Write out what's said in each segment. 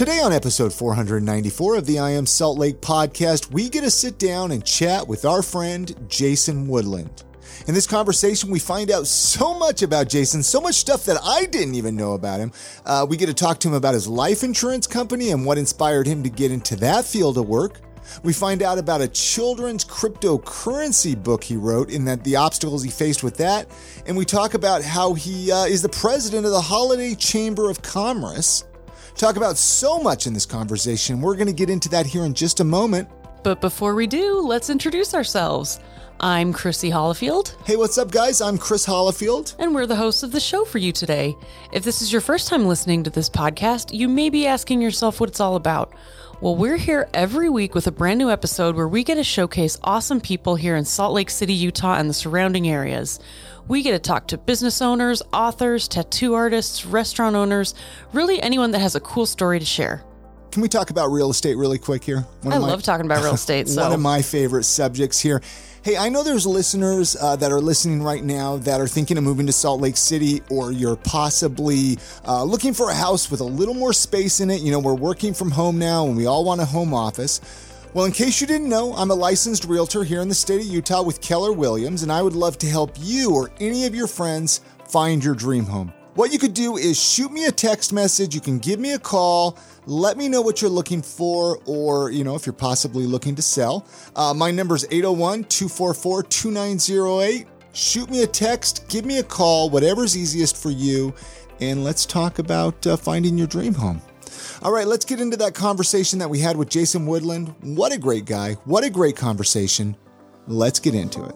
Today, on episode 494 of the I Am Salt Lake podcast, we get to sit down and chat with our friend Jason Woodland. In this conversation, we find out so much about Jason, so much stuff that I didn't even know about him. Uh, we get to talk to him about his life insurance company and what inspired him to get into that field of work. We find out about a children's cryptocurrency book he wrote and that the obstacles he faced with that. And we talk about how he uh, is the president of the Holladay Chamber of Commerce. Talk about so much in this conversation. We're going to get into that here in just a moment. But before we do, let's introduce ourselves. I'm Chrissy Hollifield. Hey, what's up, guys? I'm Chris Hollifield. And we're the hosts of the show for you today. If this is your first time listening to this podcast, you may be asking yourself what it's all about. Well, we're here every week with a brand new episode where we get to showcase awesome people here in Salt Lake City, Utah, and the surrounding areas. We get to talk to business owners, authors, tattoo artists, restaurant owners, really anyone that has a cool story to share. Can we talk about real estate really quick here? One I my, love talking about real estate. So. One of my favorite subjects here. Hey, I know there's listeners uh, that are listening right now that are thinking of moving to Salt Lake City, or you're possibly uh, looking for a house with a little more space in it. You know, we're working from home now and we all want a home office. Well, in case you didn't know, I'm a licensed realtor here in the state of Utah with Keller Williams, and I would love to help you or any of your friends find your dream home. What you could do is shoot me a text message, you can give me a call. Let me know what you're looking for, or, you know, if you're possibly looking to sell. Uh, my number is 801 244 2908. Shoot me a text, give me a call, whatever's easiest for you, and let's talk about uh, finding your dream home. All right, let's get into that conversation that we had with Jason Woodland. What a great guy. What a great conversation. Let's get into it.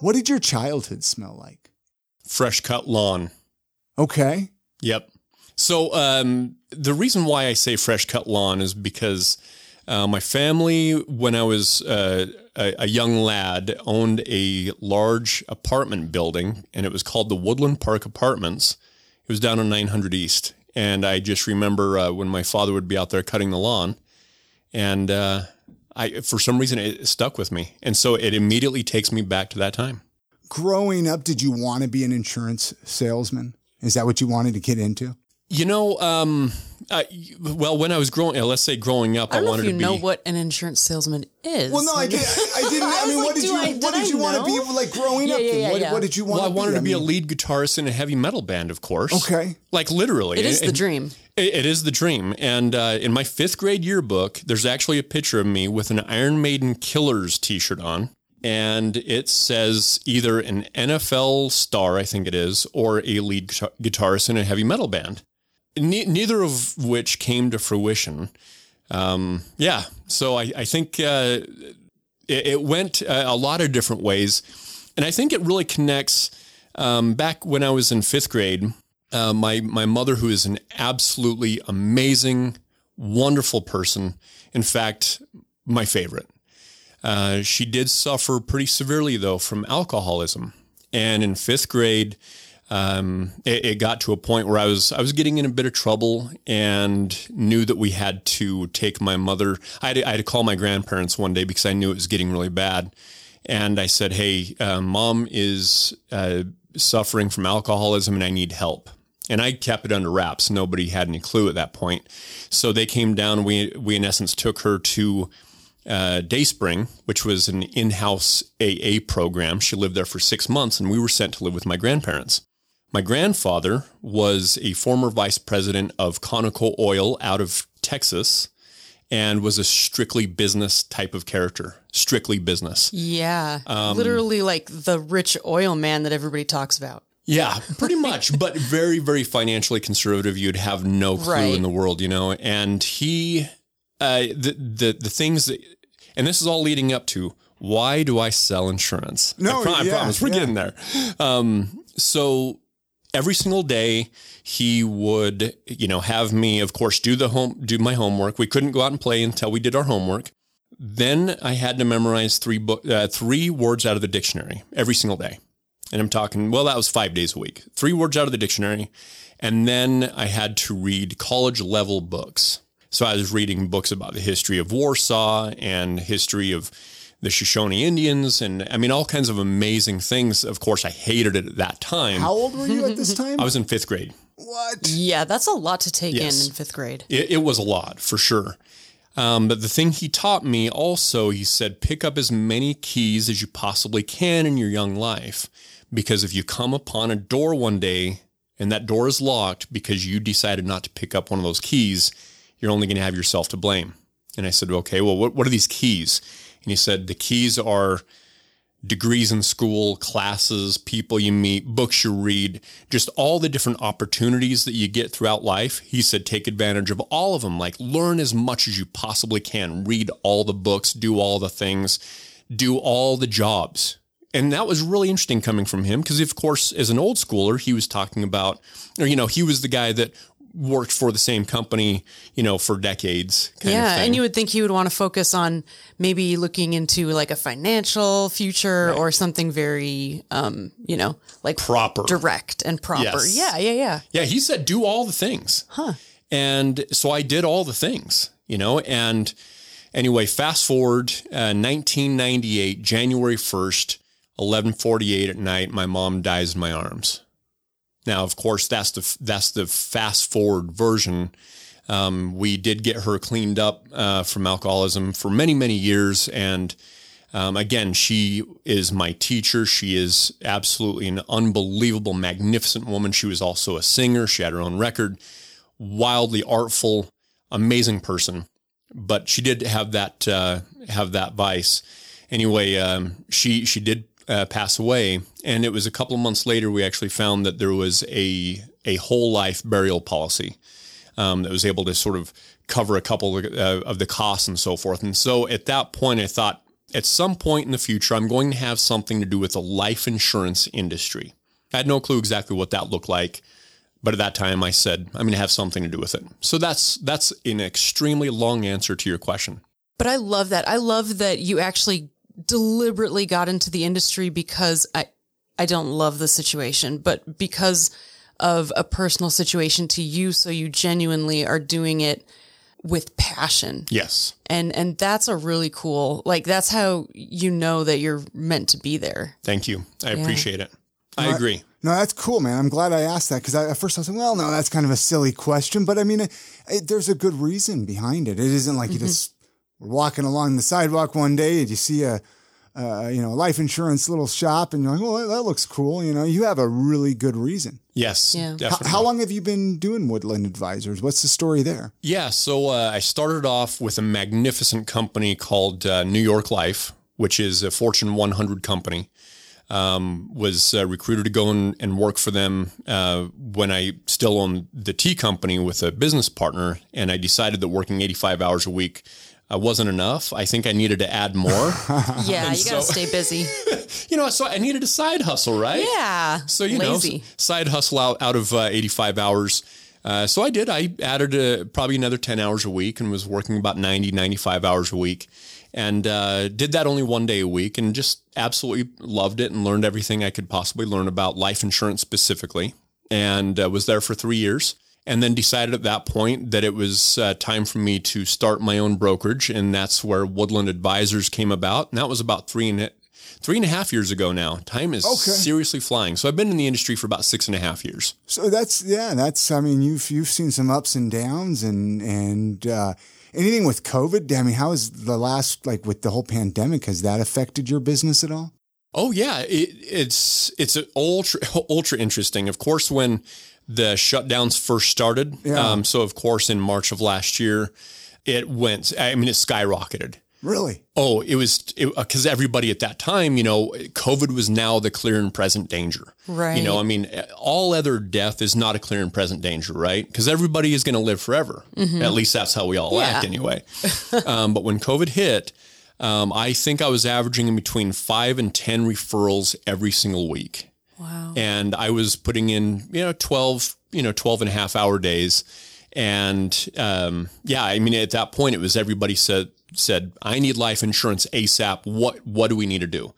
What did your childhood smell like? Fresh cut lawn. Okay. Yep. So um, the reason why I say fresh cut lawn is because uh, my family, when I was uh, a, a, young lad, owned a large apartment building, and it was called the Woodland Park Apartments. It was down on 900 East, and I just remember uh, when my father would be out there cutting the lawn, and uh, I, for some reason, it stuck with me, and so it immediately takes me back to that time. Growing up, did you want to be an insurance salesman? Is that what you wanted to get into? You know, um, uh, well, when I was growing, uh, let's say growing up, I, I wanted to be. know what an insurance salesman is. Well, no, I, did, I didn't. I, I mean, like, what did you? I, what did, you want to be like growing yeah, up? Yeah, yeah, what, yeah. what, did you want? Well, I wanted be? to be a lead guitarist in a heavy metal band, of course. Okay, like literally, it is the dream. It, it is the dream. And uh, in my fifth grade yearbook, there's actually a picture of me with an Iron Maiden Killers T-shirt on and it says either an NFL star, I think it is, or a lead guitarist in a heavy metal band. Ne- neither of which came to fruition. Um, yeah, so I, I think uh, it, it, went uh, a lot of different ways, and I think it really connects. Um, back when I was in fifth grade, uh, my my mother, who is an absolutely amazing, wonderful person, in fact, my favorite. Uh, she did suffer pretty severely, though, from alcoholism. And in fifth grade, um, it, it, got to a point where I was I was getting in a bit of trouble and knew that we had to take my mother. I had, I had to call my grandparents one day because I knew it was getting really bad. And I said, "Hey, uh, mom is uh, suffering from alcoholism, and I need help." And I kept it under wraps. Nobody had any clue at that point. So they came down. We we in essence took her to uh, Dayspring, which was an in-house AA program. She lived there for six months, and we were sent to live with my grandparents. My grandfather was a former vice president of Conoco Oil out of Texas and was a strictly business type of character, strictly business. Yeah. Um, literally like the rich oil man that everybody talks about. Yeah, pretty much, but very, very financially conservative. You'd have no clue right. in the world, you know. And he uh, the the the things that, and this is all leading up to why do I sell insurance? No, I, pro- yeah, I promise we're yeah. getting there. Um, so every single day he would, you know, have me, of course, do the home, do my homework. We couldn't go out and play until we did our homework. Then I had to memorize three book, uh, three words out of the dictionary every single day. And I'm talking, well, that was five days a week. Three words out of the dictionary. And then I had to read college level books. So I was reading books about the history of Warsaw and history of the Shoshone Indians, and I mean all kinds of amazing things. Of course, I hated it at that time. How old were you at this time? I was in fifth grade. what? Yeah, that's a lot to take Yes. in in fifth grade. It, it was a lot for sure. Um, but the thing he taught me also, he said, pick up as many keys as you possibly can in your young life. Because if you come upon a door one day and that door is locked because you decided not to pick up one of those keys, you're only going to have yourself to blame. And I said, okay, well, what, what are these keys? And he said, the keys are degrees in school, classes, people you meet, books you read, just all the different opportunities that you get throughout life. He said, take advantage of all of them. Like learn as much as you possibly can, read all the books, do all the things, do all the jobs. And that was really interesting coming from him because, of course, as an old schooler, he was talking about, or, you know, he was the guy that worked for the same company, you know, for decades. Kind yeah, of thing. and you would think he would want to focus on maybe looking into like a financial future or something very, um, you know, like Proper. direct and proper. Yes. Yeah, yeah, yeah. Yeah, he said do all the things. Huh. And so I did all the things, you know, and anyway, fast forward uh, 1998, January 1st, 11:48 at night, my mom dies in my arms. Now, of course, that's the that's the fast forward version. Um, we did get her cleaned up uh, from alcoholism for many many years, and um, again, she is my teacher. She is absolutely an unbelievable, magnificent woman. She was also a singer. She had her own record, wildly artful, amazing person. But she did have that uh, have that vice. Anyway, um, she she did uh, pass away, and it was a couple of months later we actually found that there was a a whole life burial policy um, that was able to sort of cover a couple of, uh, of the costs and so forth. And so at that point, I thought at some point in the future, I'm going to have something to do with the life insurance industry. I had no clue exactly what that looked like, but at that time, I said I'm going to have something to do with it. So that's that's an extremely long answer to your question. But I love that. I love that you actually deliberately got into the industry because I I don't love the situation, but because of a personal situation to you so you genuinely are doing it with passion. Yes. And and that's a really cool like that's how you know that you're meant to be there. Thank you. I appreciate it. I agree. No, that's cool, man. I'm glad I asked that because at first I was like, well, no, that's kind of a silly question. But I mean, it, it, there's a good reason behind it. It isn't like you mm-hmm. just were walking along the sidewalk one day and you see a, uh, you know, life insurance little shop and you're like, well, that, that looks cool. You know, you have a really good reason. Yes. Yeah. How, Definitely. how long have you been doing Woodland Advisors? What's the story there? Yeah, so uh, I started off with a magnificent company called uh, New York Life, which is a Fortune 100 company. Um, was uh, recruited to go and, and work for them uh, when I still owned the tea company with a business partner, and I decided that working 85 hours a week uh, wasn't enough. I think I needed to add more. Yeah, you got to stay busy. you know, so I needed a side hustle, right? Yeah. So you lazy. know, side hustle out out of uh, 85 hours. Uh, so I did. I added uh, probably another 10 hours a week and was working about 90, 95 hours a week, and uh, did that only one day a week, and just absolutely loved it and learned everything I could possibly learn about life insurance specifically, and uh, was there for three years. And then decided at that point that it was uh, time for me to start my own brokerage, and that's where Woodland Advisors came about. And that was about three and three and a half years ago now. Time is Okay. seriously flying. So I've been in the industry for about six and a half years. So that's yeah, that's I mean you've you've seen some ups and downs and and uh, anything with COVID. I mean, how has the last like with the whole pandemic has that affected your business at all? Oh yeah, it, it's it's ultra ultra interesting. Of course, when the shutdowns first started, Yeah. um, so of course in March of last year, it went. I mean, it skyrocketed. Really? Oh, it was because everybody at that time, you know, COVID was now the clear and present danger. Right. You know, I mean, all other death is not a clear and present danger, right? Because everybody is going to live forever. At least that's how we all Yeah. act anyway. um, but when COVID hit, um, I think I was averaging in between five and 10 referrals every single week. Wow. And I was putting in, you know, 12, you know, 12 and a half hour days. And um, yeah, I mean, at that point, it was everybody said, said, I need life insurance ASAP. What, what do we need to do?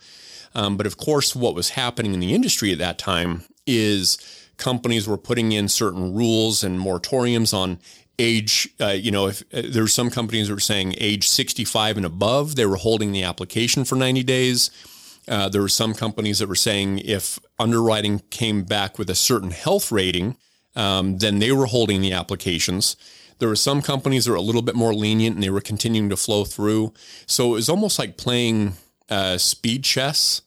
Um, but of course, what was happening in the industry at that time is companies were putting in certain rules and moratoriums on age, uh, you know, if uh, there were some companies that were saying age 65 and above, they were holding the application for 90 days. Uh, there were some companies that were saying if underwriting came back with a certain health rating, um, then they were holding the applications. There were some companies that were a little bit more lenient and they were continuing to flow through. So it was almost like playing uh, speed chess.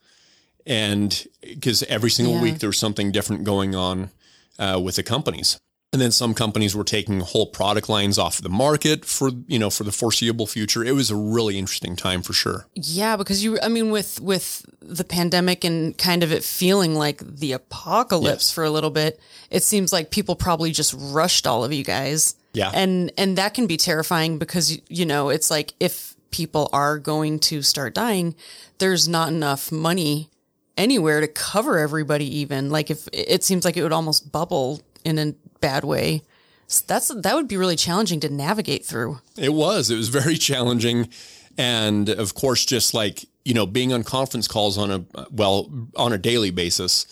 And because every single Yeah. week there was something different going on uh, with the companies. And then some companies were taking whole product lines off the market for, you know, for the foreseeable future. It was a really interesting time for sure. Yeah, because you, I mean, with with the pandemic and kind of it feeling like the apocalypse Yes. for a little bit, it seems like people probably just rushed all of you guys. Yeah. and and that can be terrifying because you know it's like if people are going to start dying, there's not enough money anywhere to cover everybody. Even like if it seems like it would almost bubble in a bad way. So that's that would be really challenging to navigate through. It was. It was very challenging. And of course, just like, you know, being on conference calls on a, well, on a daily basis.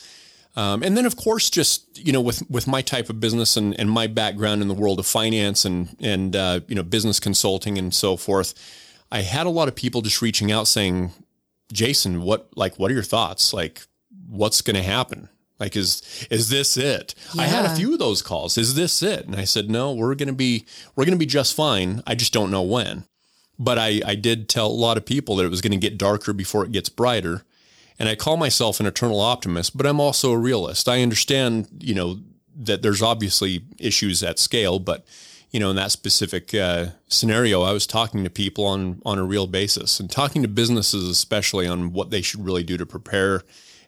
Um, and then of course, just, you know, with, with my type of business and, and my background in the world of finance and, and, uh, you know, business consulting and so forth, I had a lot of people just reaching out saying, Jason, what, like, what are your thoughts? Like, what's going to happen? Like, is, is this it? I had a few of those calls. Is this it? And I said, no, we're going to be, we're going to be just fine. I just don't know when. But I, I did tell a lot of people that it was going to get darker before it gets brighter. And I call myself an eternal optimist, but I'm also a realist. I understand, you know, that there's obviously issues at scale, but you know, in that specific uh, scenario, I was talking to people on on a real basis and talking to businesses, especially on what they should really do to prepare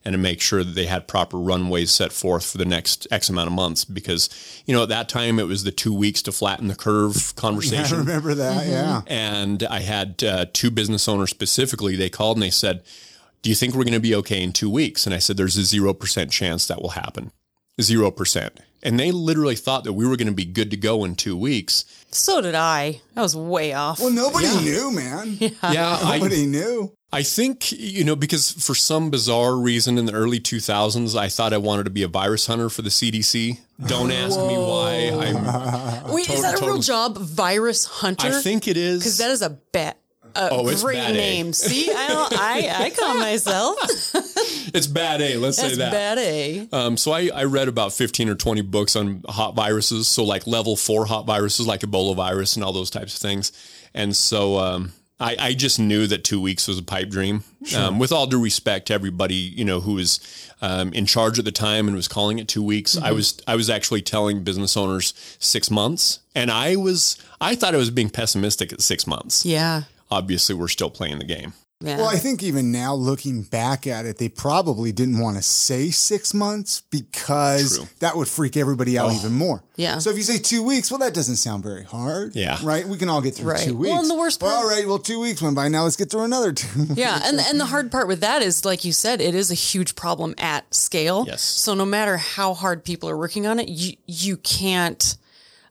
and to make sure that they had proper runways set forth for the next X amount of months. Because you know, at that time, it was the two weeks to flatten the curve conversation. I remember that. Yeah. And I had uh, two business owners specifically. They called and they said, "Do you think we're going to be okay in two weeks?" And I said, "There's a zero percent chance that will happen. Zero percent." And they literally thought that we were going to be good to go in two weeks. So did I. I was way off. Well, nobody knew, man. Yeah, I, Nobody knew. I think you know because for some bizarre reason in the early 2000s, I thought I wanted to be a virus hunter for the CDC. Don't ask me why. I'm. Wait, is that a real total- job? Virus hunter? I think it is because that is a bet. A Oh, it's great bad, name. See, I don't, I I call myself. it's bad A. Let's That's say that. bad A. Um, so I, I read about 15 or 20 books on hot viruses. So like level four hot viruses, like Ebola virus and all those types of things. And so um, I, I just knew that two weeks was a pipe dream. Um, with all due respect to everybody, you know, who was um, in charge at the time and was calling it two weeks, I was I was actually telling business owners six months, and I was I thought I was being pessimistic at six months. Yeah. Obviously, we're still playing the game. Yeah. Well, I think even now looking back at it, they probably didn't want to say six months because True. that would freak everybody out even more. Yeah. So if you say two weeks, well, that doesn't sound very hard. Yeah. Right? We can all get through Right. two Well, weeks. and the worst Well, part- all right, well, two weeks went by. Now let's get through another two. yeah, and and the hard part with that is, like you said, it is a huge problem at scale. Yes. So no matter how hard people are working on it, you you can't.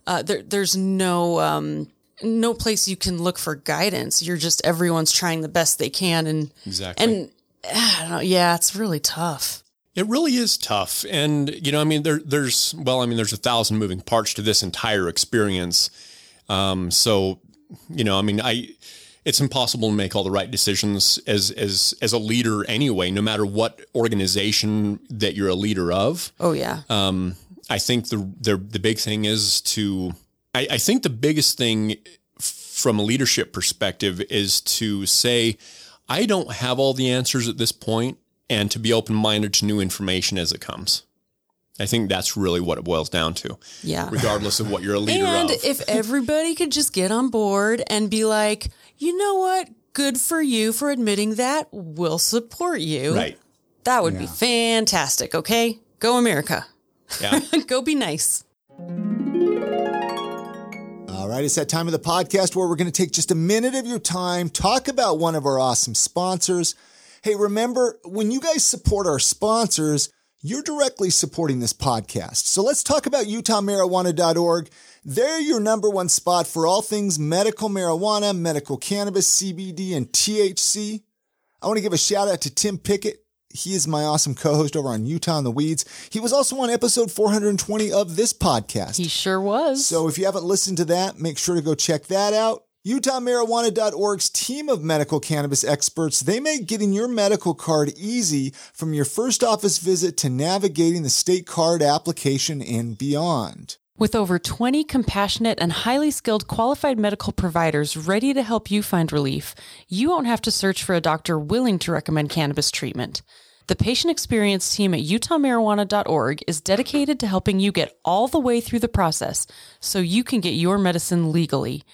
Uh, there, there's no um, no place you can look for guidance. You're just everyone's trying the best they can, and Exactly. and I don't know. Yeah, it's really tough. It really is tough. And, you know, I mean, there, there's, well, I mean, there's a thousand moving parts to this entire experience. Um, so, you know, I mean, I, it's impossible to make all the right decisions as, as, as a leader anyway, no matter what organization that you're a leader of. Oh yeah. Um, I think the, the, the big thing is to, I, I think the biggest thing from a leadership perspective is to say, I don't have all the answers at this point and to be open minded to new information as it comes. I think that's really what it boils down to, yeah. regardless of what you're a leader of. And of. if everybody could just get on board and be like, you know what? Good for you for admitting that. We'll support you. right. That would be fantastic. Okay. Go America. Yeah. Go be nice. Right, it's that time of the podcast where we're going to take just a minute of your time, talk about one of our awesome sponsors. Hey, remember, when you guys support our sponsors, you're directly supporting this podcast. So let's talk about UtahMarijuana.org. They're your number one spot for all things medical marijuana, medical cannabis, CBD, and THC. I want to give a shout out to Tim Pickett. He is my awesome co host over on Utah in the Weeds. He was also on episode 420 of this podcast. He sure was. So if you haven't listened to that, make sure to go check that out. UtahMarijuana.org's team of medical cannabis experts, they make getting your medical card easy from your first office visit to navigating the state card application and beyond. With over 20 compassionate and highly skilled qualified medical providers ready to help you find relief, you won't have to search for a doctor willing to recommend cannabis treatment. The patient experience team at utahmarijuana.org is dedicated to helping you get all the way through the process so you can get your medicine legally.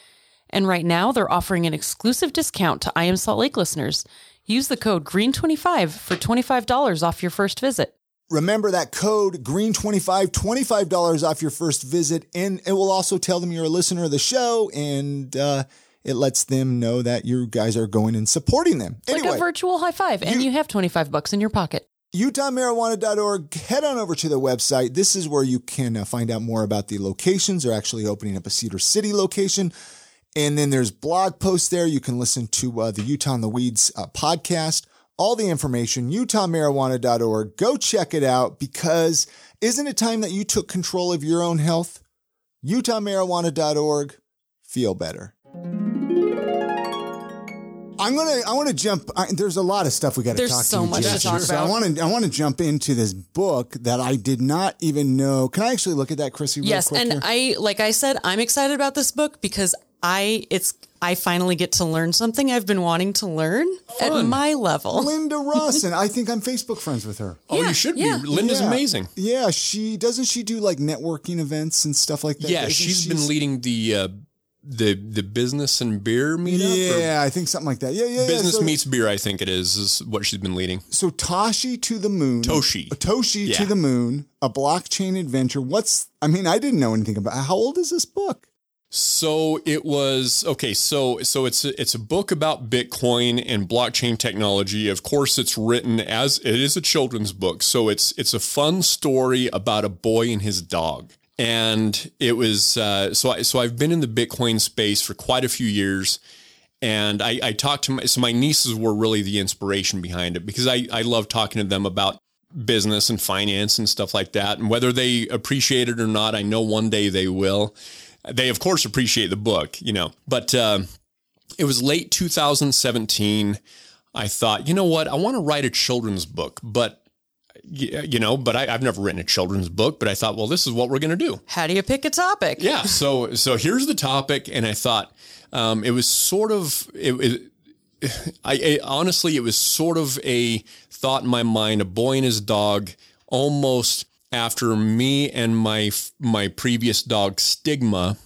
And right now, they're offering an exclusive discount to I Am Salt Lake listeners. Use the code GREEN25 for $25 off your first visit. Remember that code GREEN25, $25 off your first visit. And it will also tell them you're a listener of the show and uh, it lets them know that you guys are going and supporting them. Like a virtual high five, and you, you have 25 bucks in your pocket. UtahMarijuana.org. Head on over to the website. This is where you can uh, find out more about the locations. They're actually opening up a Cedar City location. And then there's blog posts there. You can listen to uh, the Utah in the Weeds uh, podcast. All the information, utahmarijuana.org. Go check it out because isn't it time that you took control of your own health? utahmarijuana.org. Feel better. I'm gonna. I want to jump. I, there's a lot of stuff we got to talk There's so to. much to talk So I want to. I want to jump into this book that I did not even know. Can I actually look at that, Chrissy? Real Yes, quick and here? I like I said, I'm excited about this book because I it's I finally get to learn something I've been wanting to learn at my level. Linda Russ, and I think I'm Facebook friends with her. Oh, Yeah, you should yeah. be. Linda's Yeah. amazing. Yeah, she doesn't. She do like networking events and stuff like that. Yeah, Isn't she's she- been leading the uh, the the business and beer meetup. Yeah, I think something like that. Yeah, yeah. yeah. Business so, meets beer, I think it is, is what she's been leading. So Toshi to the moon. Toshi. Toshi to the moon. A blockchain adventure. What's? I mean, I didn't know anything about. How old is this book? So it was okay. So so it's a, it's a book about Bitcoin and blockchain technology. Of course, it's written as it is a children's book. So it's it's a fun story about a boy and his dog. And it was uh, so I, so I've been in the Bitcoin space for quite a few years. And I, I talked to my so my nieces were really the inspiration behind it because I, I love talking to them about business and finance and stuff like that. And whether they appreciate it or not, I know one day they will. They of course appreciate the book, you know. But uh, it was late 2017. I thought, you know what, I want to write a children's book, but you know, but I, I've never written a children's book. But I thought, well, this is what we're going to do How do you pick a topic? yeah so so here's the topic and i thought um, it was sort of it, it I, I honestly it was sort of a thought in my mind a boy and his dog almost after me and my my previous dog stigma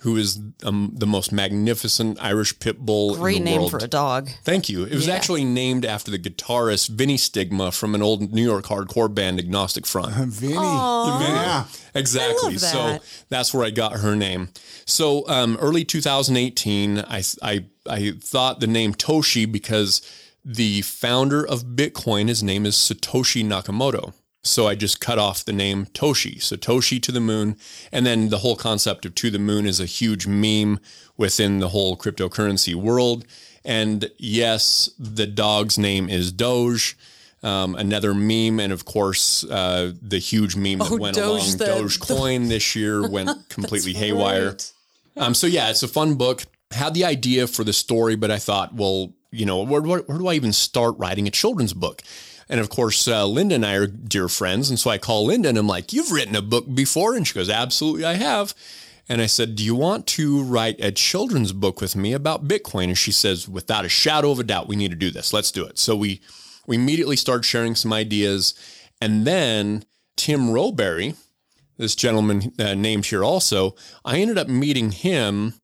who is um, the most magnificent irish pit bull Great in the name world for a dog. Thank you. It was Yeah. actually named after the guitarist Vinny Stigma from an old New York hardcore band, Agnostic Front. Vinny. Yeah. Exactly. I love So that's where I got her name. So um, early 2018, I, I I thought the name Toshi because the founder of Bitcoin, his name is Satoshi Nakamoto. So I just cut off the name Toshi, So Toshi to the moon, and then the whole concept of to the moon is a huge meme within the whole cryptocurrency world. And yes, the dog's name is Doge. Um, another meme, and of course, uh, the huge meme that Oh, went Doge, along the- Dogecoin this year went completely haywire. Right. Um, so yeah, it's a fun book. Had the idea for the story, but I thought, well, you know, where, where, where do I even start writing a children's book? And of course, uh, Linda and I are dear friends, and so I call Linda and I'm like, "You've written a book before?" And she goes, "Absolutely, I have." And I said, "Do you want to write a children's book with me about Bitcoin?" And she says, "Without a shadow of a doubt, we need to do this. Let's do it." So we we immediately started sharing some ideas, and then Tim Roberry, this gentleman uh, named here also, I ended up meeting him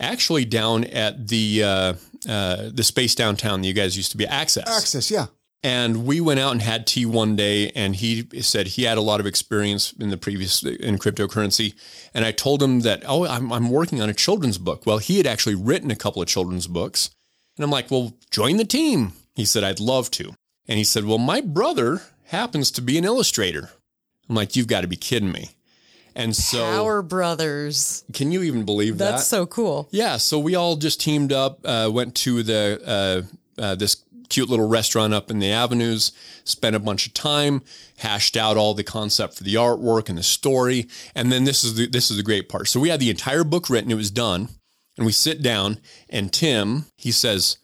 actually down at the uh, uh, the space downtown that you guys used to be Access. Access. Yeah. And we went out and had tea one day, and he said he had a lot of experience in the previous in cryptocurrency. And I told him that, oh, I'm, I'm working on a children's book. Well, he had actually written a couple of children's books. And I'm like, well, join the team. He said, I'd love to. And he said, well, my brother happens to be an illustrator. I'm like, you've got to be kidding me. And so, Power Brothers. can you even believe that? That's so cool. Yeah, so we all just teamed up, uh, went to the uh, uh, this cute little restaurant up in the avenues, spent a bunch of time, hashed out all the concept for the artwork and the story. And then this is the, this is the great part. So we had the entire book written. It was done. And we sit down and Tim, he says,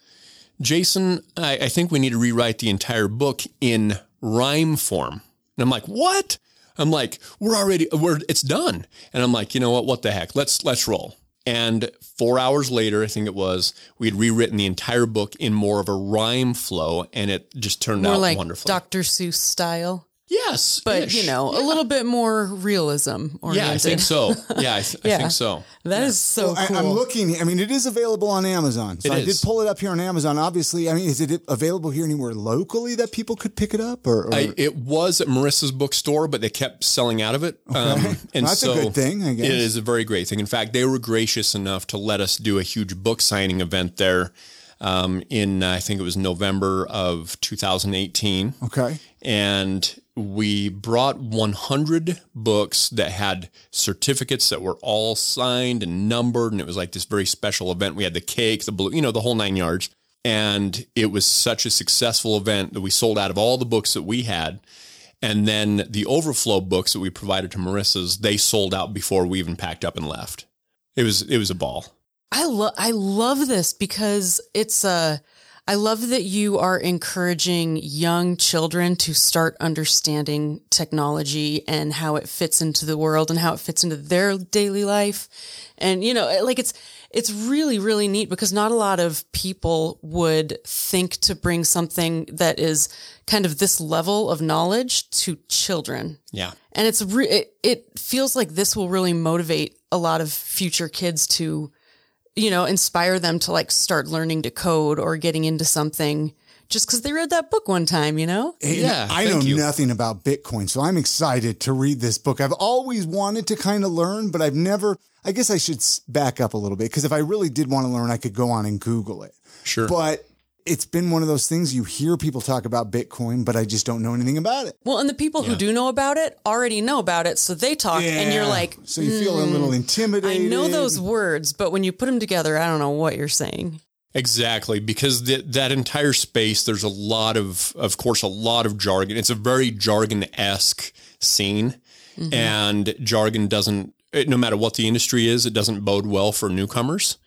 Jason, I, I think we need to rewrite the entire book in rhyme form. And I'm like, what? I'm like, we're already, we're, it's done. And I'm like, you know what? What the heck? Let's, let's roll. And four hours later, I think it was, we had rewritten the entire book in more of a rhyme flow and it just turned More out like wonderful. Dr. Seuss style, yes. but ish. you know, a little bit more realism oriented. Yeah, I think so. Yeah, I, th- I think so. That is so I, cool. I'm looking. I mean, it is available on Amazon. So It I is. did pull it up here on Amazon. Obviously, I mean, is it available here anywhere locally that people could pick it up? Or, or- I, it was at Marissa's bookstore, but they kept selling out of it. Um, and That's a good thing, I guess. It is a very great thing. In fact, they were gracious enough to let us do a huge book signing event there um, in, uh, I think it was November of 2018. okay. And we brought 100 books that had certificates that were all signed and numbered. And it was like this very special event. We had the cake, the blue, you know, the whole nine yards. And it was such a successful event that we sold out of all the books that we had. And then the overflow books that we provided to Marissa's, they sold out before we even packed up and left. It was it was a ball. I love I love this because it's a I love that you are encouraging young children to start understanding technology and how it fits into the world and how it fits into their daily life. And you know, like it's it's really really neat because not a lot of people would think to bring something that is kind of this level of knowledge to children. Yeah. And it's re- it, it feels like this will really motivate a lot of future kids to, you know, inspire them to like start learning to code or getting into something just because they read that book one time, you know? Hey, Yeah, I know you. nothing about Bitcoin, so I'm excited to read this book. I've always wanted to kind of learn, but I've never. I guess I should back up a little bit because if I really did want to learn, I could go on and Google it. Sure. But it's been one of those things you hear people talk about Bitcoin, but I just don't know anything about it. Well, and the people who do know about it already know about it. So they talk and you're like, so you feel a hmm, little intimidated. I know those words, but when you put them together, I don't know what you're saying. Exactly, because th- that entire space, there's a lot of, of course, a lot of jargon. It's a very jargon esque scene, mm-hmm. and jargon doesn't, it- no matter what the industry is, it doesn't bode well for newcomers.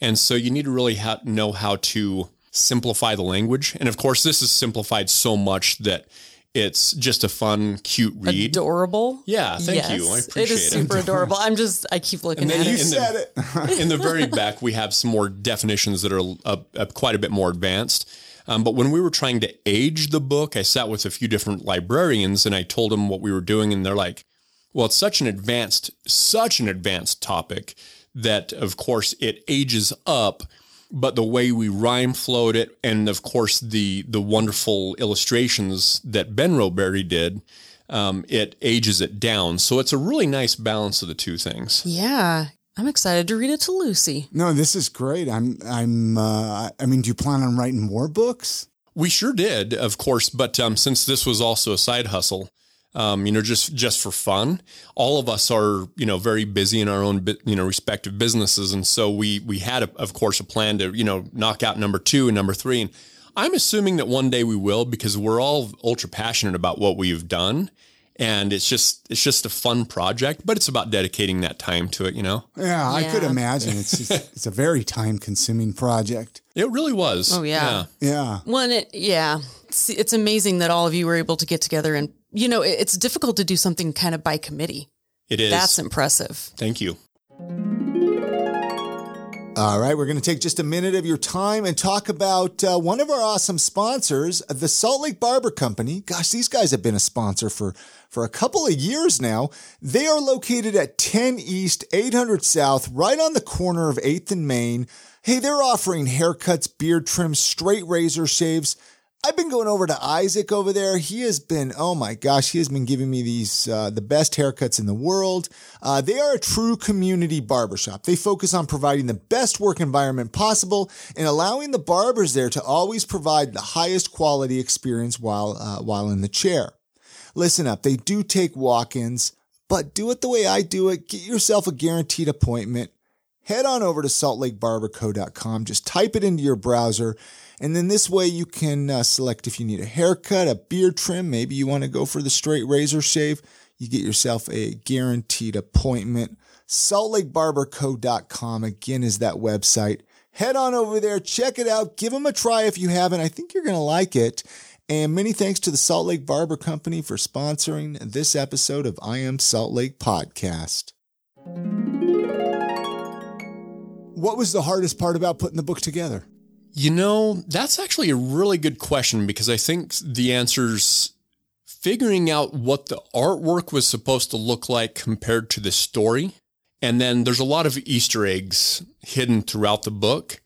And so you need to really ha- know how to simplify the language. And of course, this is simplified so much that it's just a fun, cute read. Adorable. Yeah, thank you. I appreciate it is it. super adorable. I'm just, I keep looking then at you it. You in the- said it. in the very back, we have some more definitions that are uh, uh, quite a bit more advanced. Um, but when we were trying to age the book, I sat with a few different librarians and I told them what we were doing, and they're like, "Well, it's such an advanced, such an advanced topic that, of course, it ages up." But the way we rhyme flowed it, and of course the the wonderful illustrations that Ben Roberti did, um, it ages it down. So it's a really nice balance of the two things. Yeah. I'm excited to read it to Lucy. No, this is great. I'm. I'm. Uh, I mean, do you plan on writing more books? We sure did, of course, but um, since this was also a side hustle, um, you know, just just for fun, all of us are you know very busy in our own you know respective businesses, and so we we had a, of course a plan to you know knock out number two and number three, and I'm assuming that one day we will because we're all ultra passionate about what we've done, and it's just it's just a fun project, but it's about dedicating that time to it, you know. Yeah, I could imagine. It's just, it's a very time consuming project. It really was. Oh, yeah. Yeah. Well, and it, yeah, it's, it's amazing that all of you were able to get together and, you know, it's difficult to do something kind of by committee. it is. That's impressive. Thank you. All right, we're going to take just a minute of your time and talk about uh, one of our awesome sponsors, the Salt Lake Barber Company. Gosh, these guys have been a sponsor for for a couple of years now. They are located at 10 East, 800 South, right on the corner of 8th and Main. Hey, they're offering haircuts, beard trims, straight razor shaves. I've been going over to Isaac over there. He has been, oh my gosh, he has been giving me these, uh, the best haircuts in the world. Uh, they are a true community barbershop. They focus on providing the best work environment possible and allowing the barbers there to always provide the highest quality experience while, uh, while in the chair. Listen up. They do take walk-ins, but do it the way I do it. Get yourself a guaranteed appointment head on over to saltlakebarberco.com. Just type it into your browser. And then this way you can uh, select if you need a haircut, a beard trim, maybe you want to go for the straight razor shave. You get yourself a guaranteed appointment. SaltLakeBarberCo.com again is that website. Head on over there, check it out, give them a try if you haven't. I think you're going to like it. And many thanks to the Salt Lake Barber Company for sponsoring this episode of I Am Salt Lake podcast. What was the hardest part about putting the book together? You know, that's actually a really good question because I think the answer's figuring out what the artwork was supposed to look like compared to the story. And then there's a lot of Easter eggs hidden throughout the book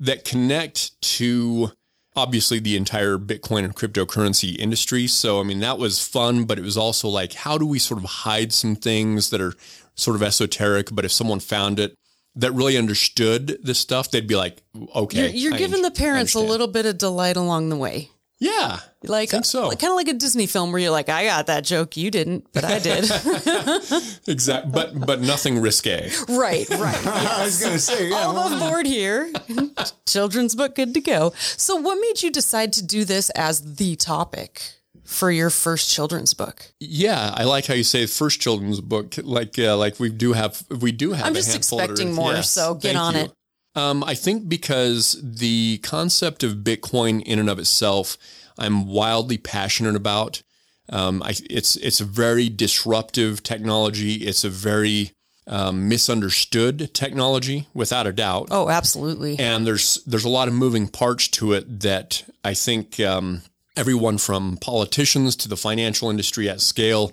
that connect to obviously the entire Bitcoin and cryptocurrency industry. So, I mean, that was fun, but it was also like, how do we sort of hide some things that are sort of esoteric? But if someone found it, that really understood this stuff, they'd be like, okay. You're, you're giving the parents a little bit of delight along the way. Yeah. Like, think so. kind of like a Disney film where you're like, I got that joke, you didn't, but I did. Exactly. But, but nothing risque. right, right. I was going to say, yeah. All on board here. Children's book, good to go. So, what made you decide to do this as the topic for your first children's book? Yeah, I like how you say first children's book. Like, uh, like we do have, we do have. I'm a just handful that are- expecting more, so get on you. it. Um, I think because the concept of Bitcoin in and of itself, I'm wildly passionate about. Um, I, it's it's a very disruptive technology. It's a very um, misunderstood technology, without a doubt. Oh, absolutely. and there's there's a lot of moving parts to it that I think um, everyone from politicians to the financial industry at scale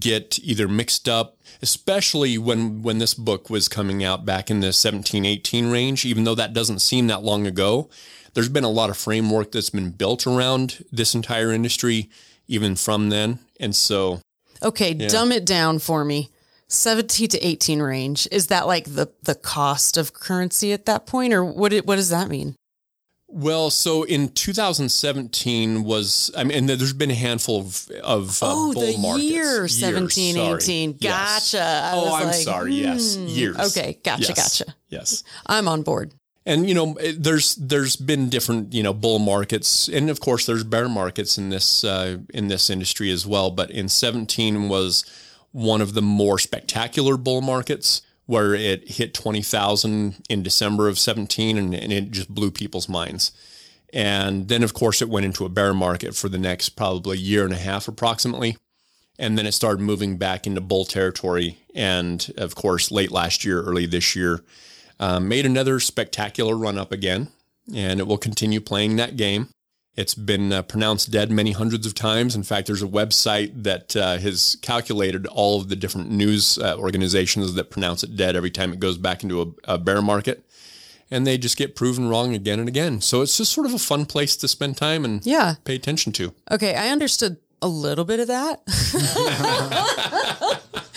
get either mixed up, especially when when this book was coming out back in the 17, 18 range. Even though that doesn't seem that long ago, there's been a lot of framework that's been built around this entire industry, even from then. And so, Okay, dumb it down for me. 17 to 18 range. Is that like the the cost of currency at that point or what it, what does that mean? Well, so in 2017 was I mean, and there's been a handful of of uh, Oh, bull the markets. year Years, 17, sorry. 18. Gotcha. I oh, I'm like, sorry. Yes, hmm. years. Okay, gotcha, Yes. gotcha. Yes, I'm on board. and you know, there's there's been different you know bull markets, and of course there's bear markets in this uh, in this industry as well. But in 17 was one of the more spectacular bull markets where it hit 20,000 in December of 17 and, and it just blew people's minds. And then, of course, it went into a bear market for the next probably year and a half approximately. And then it started moving back into bull territory. And of course, late last year, early this year, um, made another spectacular run up again. And it will continue playing that game. It's been uh, pronounced dead many hundreds of times. In fact, there's a website that uh, has calculated all of the different news uh, organizations that pronounce it dead every time it goes back into a, a bear market. And they just get proven wrong again and again. So it's just sort of a fun place to spend time and Yeah. pay attention to. Okay, I understood a little bit of that.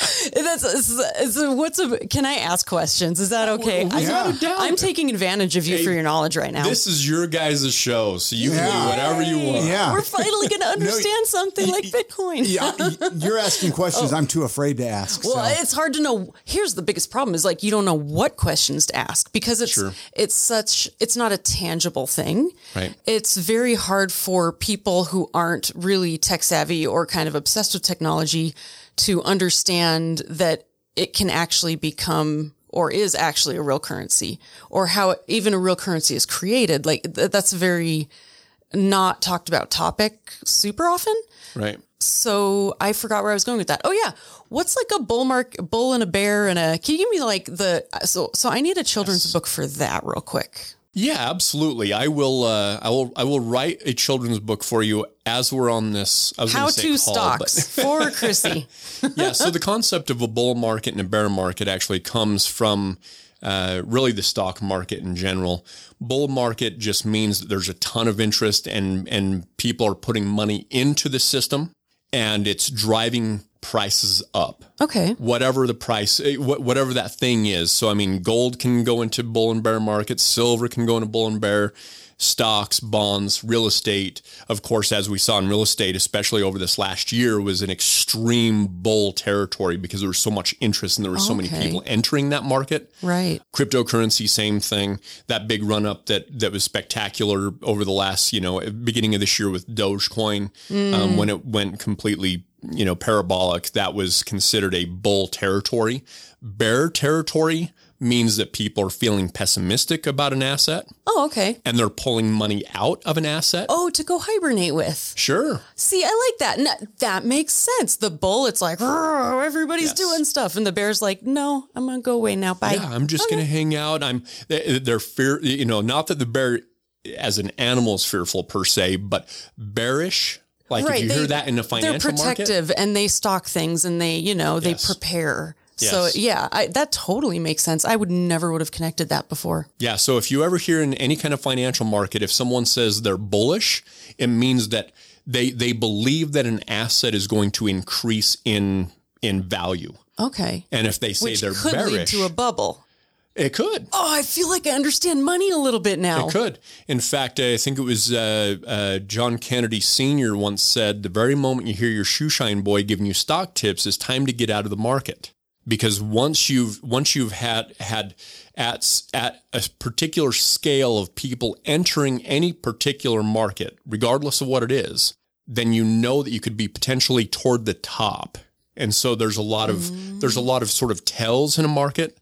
That's it's, it's, what's a can I ask questions? Is that okay? I, without a doubt. I'm taking advantage of you for your knowledge right now. This is your guys' show, so you can do whatever you want. Yeah. We're finally going to understand something like Bitcoin. yeah, you're asking questions oh. I'm too afraid to ask. Well, so. it's hard to know. Here's the biggest problem: is like you don't know what questions to ask because it's Sure. it's such it's not a tangible thing. Right. It's very hard for people who aren't really tech savvy or kind of obsessed with technology to understand that it can actually become or is actually a real currency or how even a real currency is created. Like th- that's a very not talked about topic super often. Right. So I forgot where I was going with that. Oh yeah, what's like a bull mark, bull and a bear and a? Can you give me like the? So so I need a children's book for that real quick. Yeah, absolutely. I will. Uh, I will. I will write a children's book for you as we're on this. I was How to call, stocks for Chrissy. yeah. So the concept of a bull market and a bear market actually comes from uh, really the stock market in general. Bull market just means that there's a ton of interest and and people are putting money into the system, and it's driving prices up. Okay. Whatever the price, eh, whatever that thing is. So, I mean, gold can go into bull and bear markets, silver can go into bull and bear, stocks, bonds, real estate. Of course, as we saw in real estate, especially over this last year, was an extreme bull territory because there was so much interest and there were so many people entering that market. Right. Cryptocurrency, same thing. That big run up that that was spectacular over the last, you know, beginning of this year with Dogecoin, um, when it went completely, you know, parabolic. That was considered a bull territory. Bear territory means that people are feeling pessimistic about an asset Oh, okay. and they're pulling money out of an asset. Oh, to go hibernate with. Sure. See, I like that. And that makes sense. The bull, it's like, everybody's Yes. doing stuff. And the bear's like, no, I'm going to go away now. Bye. Yeah, I'm just going to hang out. I'm they- they're fear, you know, not that the bear as an animal is fearful per se, but bearish. Like if you they- hear that in a financial market. They're market, protective and they stock things and they, you know, they Yes. So yeah, I, that totally makes sense. I would never would have connected that before. Yeah. So if you ever hear in any kind of financial market, if someone says they're bullish, it means that they they believe that an asset is going to increase in in value. Okay. And if they say Which they're could lead bearish, to a bubble. it could. Oh, I feel like I understand money a little bit now. It could. In fact, I think it was uh, uh, John Kennedy Sr. once said, the very moment you hear your shoeshine boy giving you stock tips, it's time to get out of the market. Because once you've once you've had had at at a particular scale of people entering any particular market, regardless of what it is, then you know that you could be potentially toward the top. And so there's a lot of there's a lot of sort of tells in a market.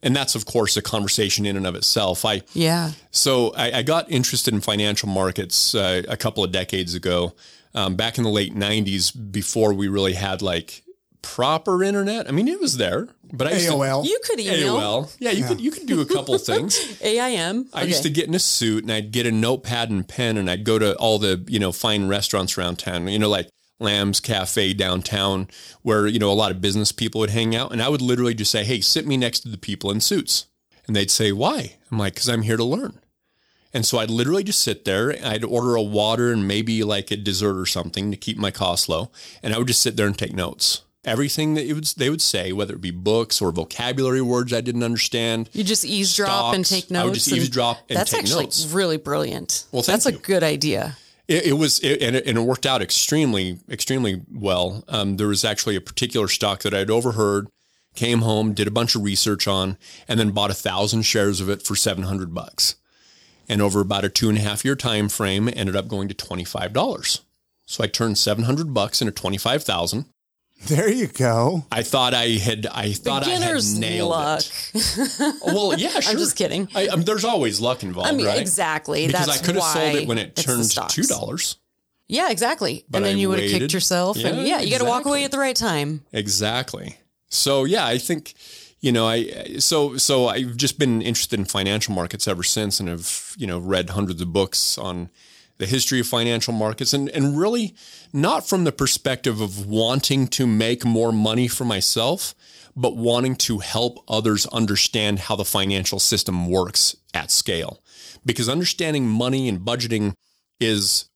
And that's of course a conversation in and of itself. I Yeah. so I, I got interested in financial markets uh, a couple of decades ago, um, back in the late '90s, before we really had like proper internet. I mean, it was there, but I used AOL. You could email AOL. Yeah, you could you could do a couple things. AIM. I used to get in a suit and I'd get a notepad and pen and I'd go to all the, you know, fine restaurants around town, you know, like Lamb's Cafe downtown where, you know, a lot of business people would hang out. And I would literally just say, Hey, sit me next to the people in suits. And they'd say, why? I'm like, cause I'm here to learn. And so I'd literally just sit there. I'd order a water and maybe like a dessert or something to keep my costs low. And I would just sit there and take notes. Everything that it would, they would say, whether it be books or vocabulary words I didn't understand, You just eavesdrop and take notes. I would just and eavesdrop and that's take actually really brilliant. Well, thank that's you. a good idea. It, it was, it, and, it, and it worked out extremely, extremely well. Um, there was actually a particular stock that I'd overheard, came home, did a bunch of research on, and then bought a thousand shares of it for seven hundred bucks. And over about a two and a half year time frame, ended up going to twenty five dollars. So I turned seven hundred bucks into twenty five thousand. There you go. I thought I had, I thought Beginner's I had nailed luck. it. Well, yeah, sure. I'm just kidding. I, um, there's always luck involved, I mean, right? exactly. Because That's I could have sold it when it turned two dollars. Yeah, exactly. But and then I you would have kicked yourself. and Yeah, yeah, you got to walk away at the right time. Exactly. So yeah, I think you know I so so I've just been interested in financial markets ever since, and have you know read hundreds of books on the history of financial markets, and and really not from the perspective of wanting to make more money for myself, but wanting to help others understand how the financial system works at scale, because understanding money and budgeting is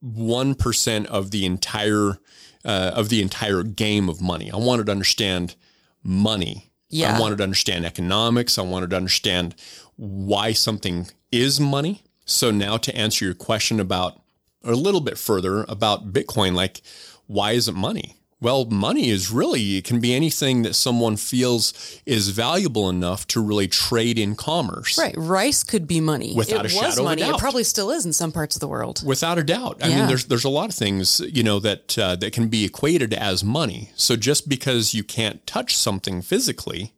one percent of the entire uh, of the entire game of money. I wanted to understand money. Yeah. I wanted to understand economics. I wanted to understand why something is money. So now to answer your question about a little bit further about Bitcoin, like why is it money? Well, money is really, it can be anything that someone feels is valuable enough to really trade in commerce. Right. Rice could be money. Without it a was shadow of a money. It probably still is in some parts of the world. Without a doubt. I Yeah. mean, there's there's a lot of things you know that uh, that can be equated as money. So just because you can't touch something physically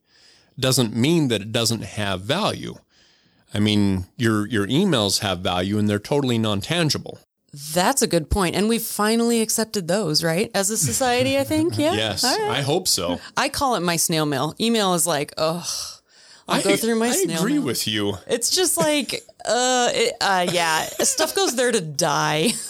doesn't mean that it doesn't have value. I mean, your your emails have value and they're totally non tangible. That's a good point. And we've finally accepted those, right? As a society, I think. Yeah. Yes, right. I hope so. I call it my snail mail. Email is like, ugh. I'll go through my I snail agree mail. with you. It's just like, uh, it, uh, yeah, stuff goes there to die.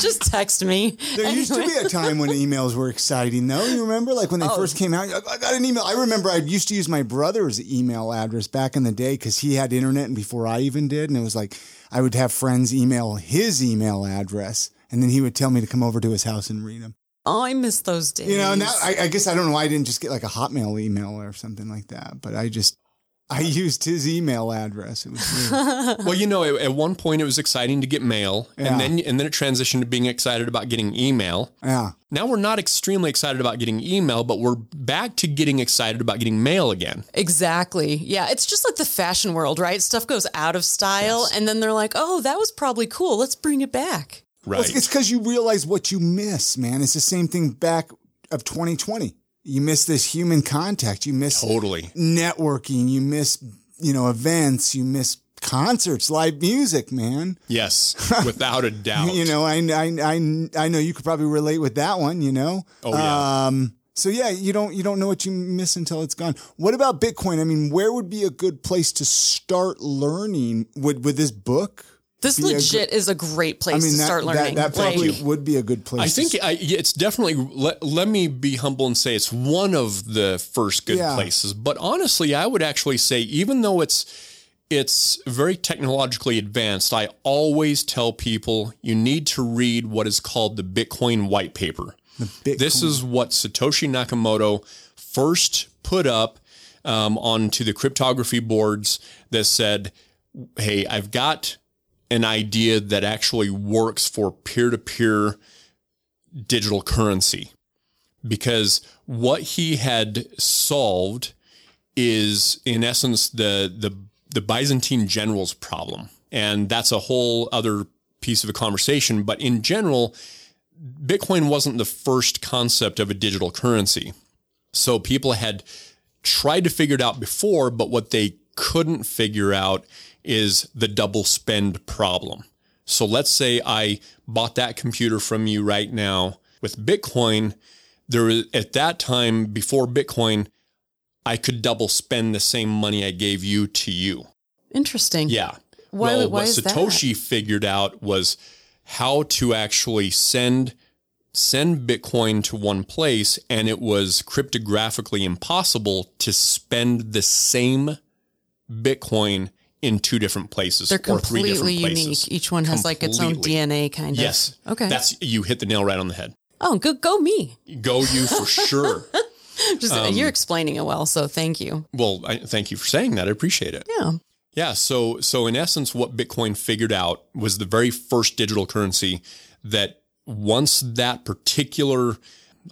just text me. There used to be a time when emails were exciting, though. You remember, like when they Oh. first came out, I I got an email. I remember I used to use my brother's email address back in the day because he had internet and before I even did. And it was like I would have friends email his email address, and then he would tell me to come over to his house and read them. Oh, I miss those days. You know, now I, I guess I don't know why I didn't just get like a Hotmail email or something like that, but I just I used his email address. It was. Well, you know, at, at one point it was exciting to get mail, Yeah. and then and then it transitioned to being excited about getting email. yeah. Now we're not extremely excited about getting email, but we're back to getting excited about getting mail again. Exactly. Yeah. It's just like the fashion world, right? Stuff goes out of style and then they're like, oh, that was probably cool. Let's bring it back. Well, Right. it's because you realize what you miss, man. It's the same thing back of 2020. You miss this human contact. You miss totally. networking. You miss, you know, events. You miss concerts, live music, man. Yes, without a doubt. You know, I, I, I, I know you could probably relate with that one, you know? Oh, yeah. Um, so yeah, you don't, you don't know what you miss until it's gone. What about Bitcoin? I mean, where would be a good place to start learning? Would, would this book? This be a legit is a great place I mean, to that, start that, learning. that probably Like, would be a good place. I to think I, it's definitely. Let, let me be humble and say it's one of the first good Yeah. places. But honestly, I would actually say even though it's it's very technologically advanced, I always tell people you need to read what is called the Bitcoin white paper. Bitcoin. This is what Satoshi Nakamoto first put up um, onto the cryptography boards that said, "Hey, I've got an idea that actually works for peer-to-peer digital currency." Because what he had solved is, in essence, the the the Byzantine generals problem, and that's a whole other piece of a conversation. But in general, Bitcoin wasn't the first concept of a digital currency. So people had tried to figure it out before, but what they couldn't figure out is the double spend problem. So let's say I bought that computer from you right now with Bitcoin. There was, at that time before Bitcoin, I could double spend the same money I gave you to you. interesting. Yeah. Why- well, why what is that? Satoshi figured out was how to actually send send Bitcoin to one place, and it was cryptographically impossible to spend the same Bitcoin in two different places They're or three completely different unique. places. Each one has like its own Completely. DNA kind of. Yes. Okay. That's you hit the nail right on the head. oh, go go me. Go you for sure. Just Um, you're explaining it well, so thank you. Well, I, thank you for saying that. I appreciate it. Yeah. Yeah, so so in essence, what Bitcoin figured out was the very first digital currency that once that particular,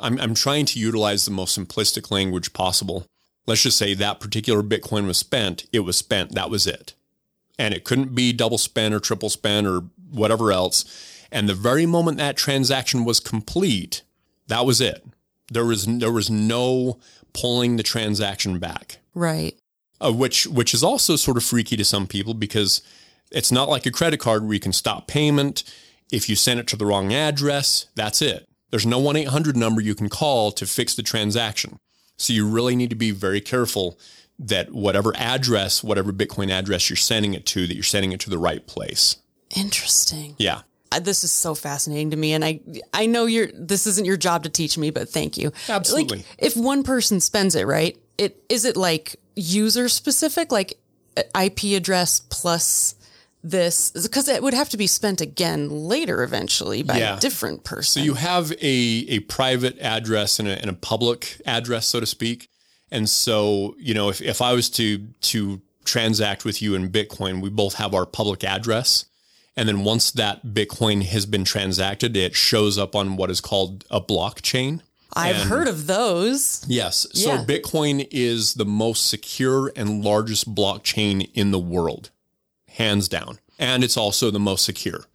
I'm I'm trying to utilize the most simplistic language possible. Let's just say that particular Bitcoin was spent, it was spent. That was it, and it couldn't be double spent or triple spent or whatever else. And the very moment that transaction was complete, that was it. There was there was no pulling the transaction back Right. uh, which which is also sort of freaky to some people because it's not like a credit card where you can stop payment if you send it to the wrong address. That's it. There's no one eight hundred number you can call to fix the transaction. So you really need to be very careful that whatever address, whatever Bitcoin address you're sending it to, that you're sending it to the right place. Interesting. Yeah. This is so fascinating to me, and I I know you're. This isn't your job to teach me, but thank you. Absolutely. Like, if one person spends it, right? It is it like user specific, like uh, IP address plus this, because it would have to be spent again later, eventually by Yeah. a different person. So you have a, a private address and a, and a public address, so to speak. And so, you know, if, if I was to to transact with you in Bitcoin, we both have our public address. And then once that Bitcoin has been transacted, it shows up on what is called a blockchain. I've and- heard of those. Yes. So Yeah. Bitcoin is the most secure and largest blockchain in the world, hands down. And it's also the most secure.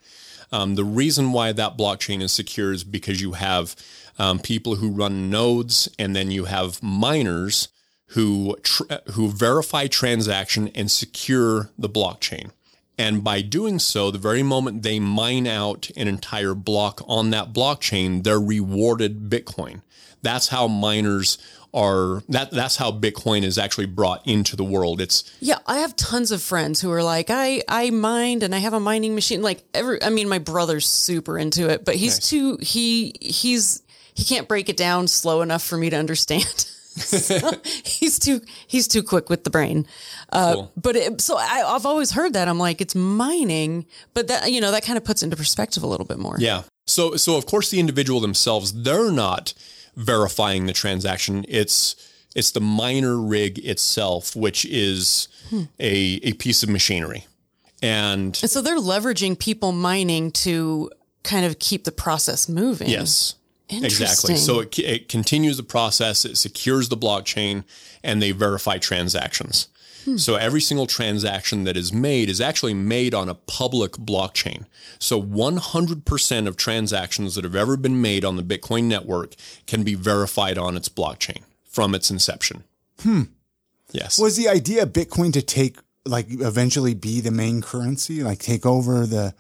Um, the reason why that blockchain is secure is because you have um, people who run nodes, and then you have miners who tr- who verify transaction and secure the blockchain. And by doing so, the very moment they mine out an entire block on that blockchain, they're rewarded Bitcoin. That's how miners are that that's how Bitcoin is actually brought into the world. It's Yeah, I have tons of friends who are like, I I mined and I have a mining machine. Like every, I mean, my brother's super into it, but he's too he he's he can't break it down slow enough for me to understand. So he's too he's too quick with the brain. Uh, Cool. But it, so I, I've always heard that I'm like it's mining, but that you know that kind of puts into perspective a little bit more. Yeah. So, so of course, the individual themselves, they're not verifying the transaction. It's it's the miner rig itself, which is a a piece of machinery, and And so they're leveraging people mining to kind of keep the process moving. yes, exactly. So it, it continues the process, it secures the blockchain, and they verify transactions. So every single transaction that is made is actually made on a public blockchain. So 100% of transactions that have ever been made on the Bitcoin network can be verified on its blockchain from its inception. Hmm. Yes. Was the idea of Bitcoin to take like eventually be the main currency, like take over the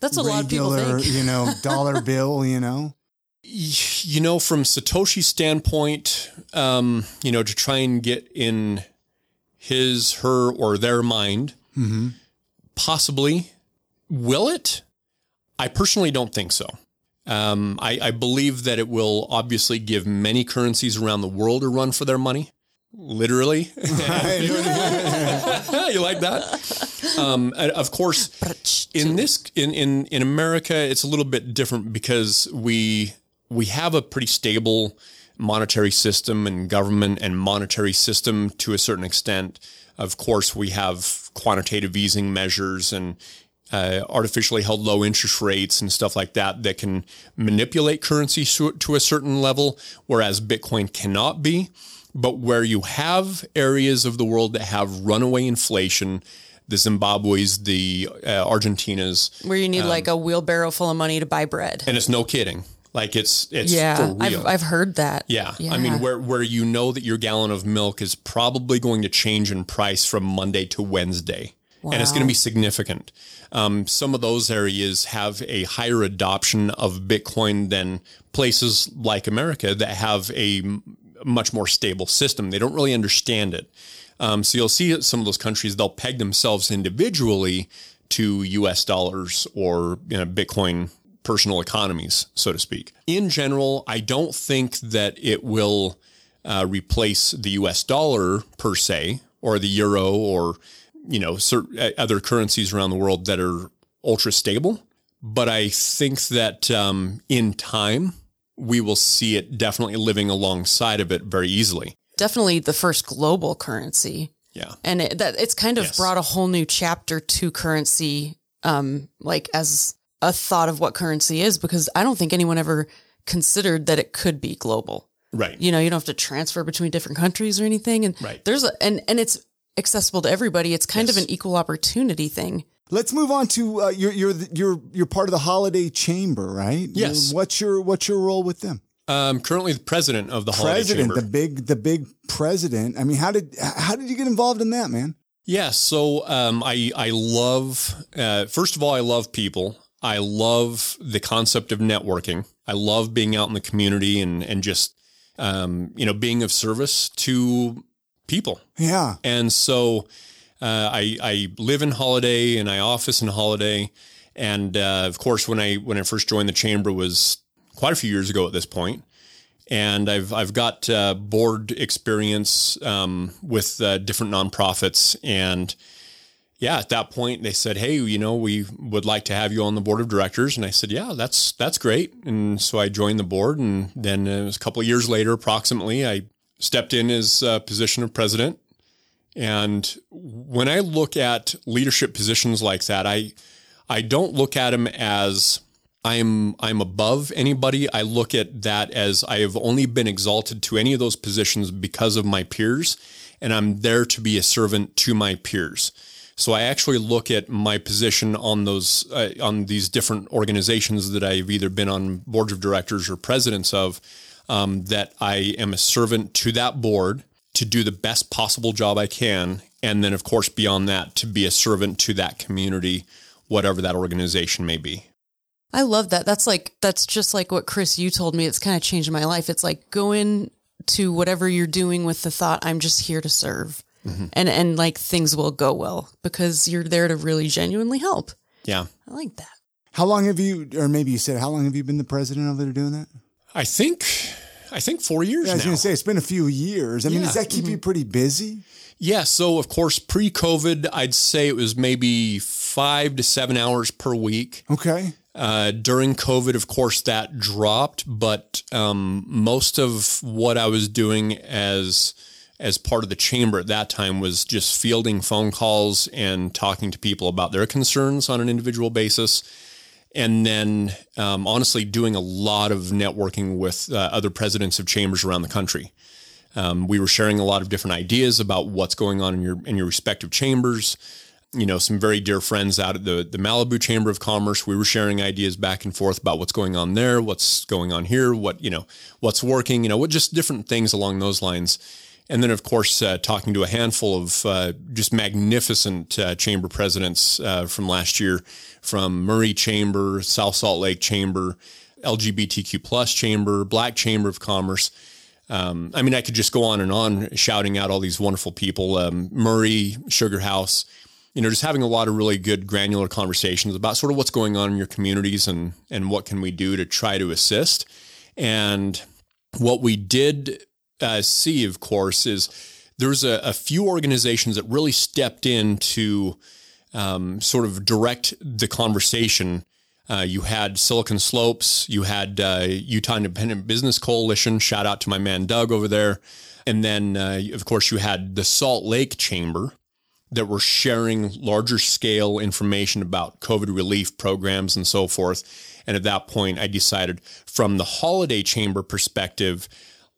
That's what a lot of people regular, think. you know, dollar bill, you know? You know, from Satoshi's standpoint, um, you know, to try and get in his, her, or their mind, possibly. Will it? I personally don't think so. Um, I, I believe that it will obviously give many currencies around the world a run for their money. Literally. you like that? Um, and of course, in this in, in in America, it's a little bit different because we we have a pretty stable monetary system and government and monetary system to a certain extent. Of course, we have quantitative easing measures and uh, artificially held low interest rates and stuff like that that can manipulate currency to, a certain level, whereas Bitcoin cannot be. But where you have areas of the world that have runaway inflation, the Zimbabwe's, the uh, Argentinas, Where you need like a wheelbarrow full of money to buy bread. and it's no kidding. Like it's it's Yeah, for real. I've, I've heard that. yeah. I mean, where where you know that your gallon of milk is probably going to change in price from Monday to Wednesday, and it's going to be significant. Um, some of those areas have a higher adoption of Bitcoin than places like America that have a much more stable system. They don't really understand it. Um, so you'll see that some of those countries they'll peg themselves individually to U.S. dollars or you know, Bitcoin personal economies, so to speak. In general, I don't think that it will uh, replace the U.S. dollar per se, or the euro, or you know, certain other currencies around the world that are ultra stable. But I think that um, in time, we will see it definitely living alongside of it very easily. Definitely the first global currency. Yeah. And it, that it's kind of Yes. brought a whole new chapter to currency, um, like as a thought of what currency is, because I don't think anyone ever considered that it could be global. Right. You know, you don't have to transfer between different countries or anything. And Right. there's a, and, and it's accessible to everybody. It's kind Yes. of an equal opportunity thing. Let's move on to uh, you're you're you're you're part of the Holladay chamber, right? Yes. What's your what's your role with them? Um, currently the president of the Holladay president, Chamber. the big the big president. I mean, how did how did you get involved in that, man? Yeah, so um, I I love uh, first of all I love people. I love the concept of networking. I love being out in the community and and just um, you know being of service to people. Yeah. And so uh, I I live in Holladay and I office in Holladay. And uh, of course, when I when I first joined the chamber was quite a few years ago at this point. And I've I've got uh, board experience um, with uh, different nonprofits, and yeah, at that point they said, "Hey, you know, we would like to have you on the board of directors." And I said, "Yeah, that's that's great." And so I joined the board, and then it was a couple of years later, approximately, I stepped in as uh, position of president. And when I look at leadership positions like that, I I don't look at them as I'm I'm above anybody. I look at that as I have only been exalted to any of those positions because of my peers, and I'm there to be a servant to my peers. So I actually look at my position on those uh, on these different organizations that I've either been on boards of directors or presidents of. Um, that I am a servant to that board to do the best possible job I can, and then of course beyond that to be a servant to that community, whatever that organization may be. I love that. That's like that's just like what Chris you told me. It's kind of changed my life. It's like go to whatever you're doing with the thought I'm just here to serve. And and like things will go well because you're there to really genuinely help. Yeah. I like that. How long have you, or maybe you said, how long have you been the president over there doing that? I think I think four years Yeah, I was going to say it's been a few years. I mean, does that keep you pretty busy? yeah. So of course, pre-COVID, I'd say it was maybe five to seven hours per week. Okay. Uh, during COVID, of course, that dropped, but um, most of what I was doing as as part of the chamber at that time was just fielding phone calls and talking to people about their concerns on an individual basis. And then, um, honestly, doing a lot of networking with uh, other presidents of chambers around the country. Um, we were sharing a lot of different ideas about what's going on in your in your respective chambers. You know, some very dear friends out at the the Malibu Chamber of Commerce. We were sharing ideas back and forth about what's going on there, what's going on here, what you know, what's working. You know, what just different things along those lines. And then, of course, uh, talking to a handful of uh, just magnificent uh, chamber presidents uh, from last year, from Murray Chamber, South Salt Lake Chamber, LGBTQ plus Chamber, Black Chamber of Commerce um, I mean, I could just go on and on shouting out all these wonderful people. Um, Murray, Sugar House, you know, just having a lot of really good granular conversations about sort of what's going on in your communities and and what can we do to try to assist. And what we did uh, see, of course, is there's a, a, few organizations that really stepped in to um, sort of direct the conversation uh, you had Silicon Slopes, you had uh, Utah Independent Business Coalition. Shout out to my man Doug over there. And then, uh, of course, you had the Salt Lake Chamber that were sharing larger scale information about COVID relief programs and so forth. And at that point, I decided from the Holladay chamber perspective,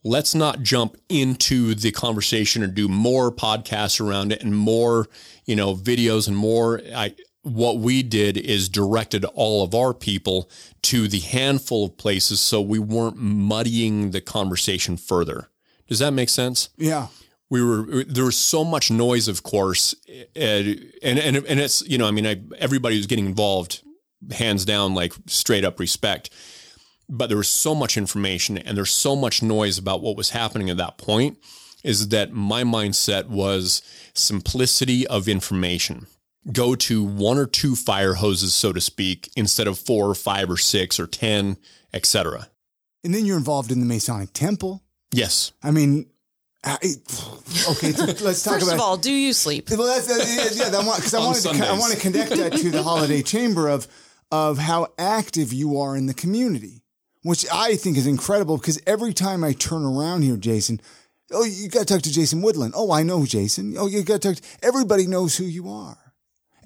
let's not jump into the conversation and do more podcasts around it and more, you know, videos and more. I, what we did is directed all of our people to the handful of places so we weren't muddying the conversation further. Does that make sense? Yeah. We were there was so much noise, of course, and and and it's you know I mean I, everybody was getting involved, hands down, like straight up respect. But there was so much information and there's so much noise about what was happening at that point. Is that my mindset was simplicity of information go to one or two fire hoses, so to speak, instead of four or five or six or 10, etc. And then you're involved in the Masonic Temple. Yes. I mean, I, okay, let's talk First about. of all, do you sleep? Well, that's, uh, yeah, because I On wanted to, I want to connect that to the Holladay chamber of of how active you are in the community, which I think is incredible. Because every time I turn around here, Jason, oh, you got to talk to Jason Woodland. Oh, I know Jason. Oh, you got to talk. To, everybybody knows who you are.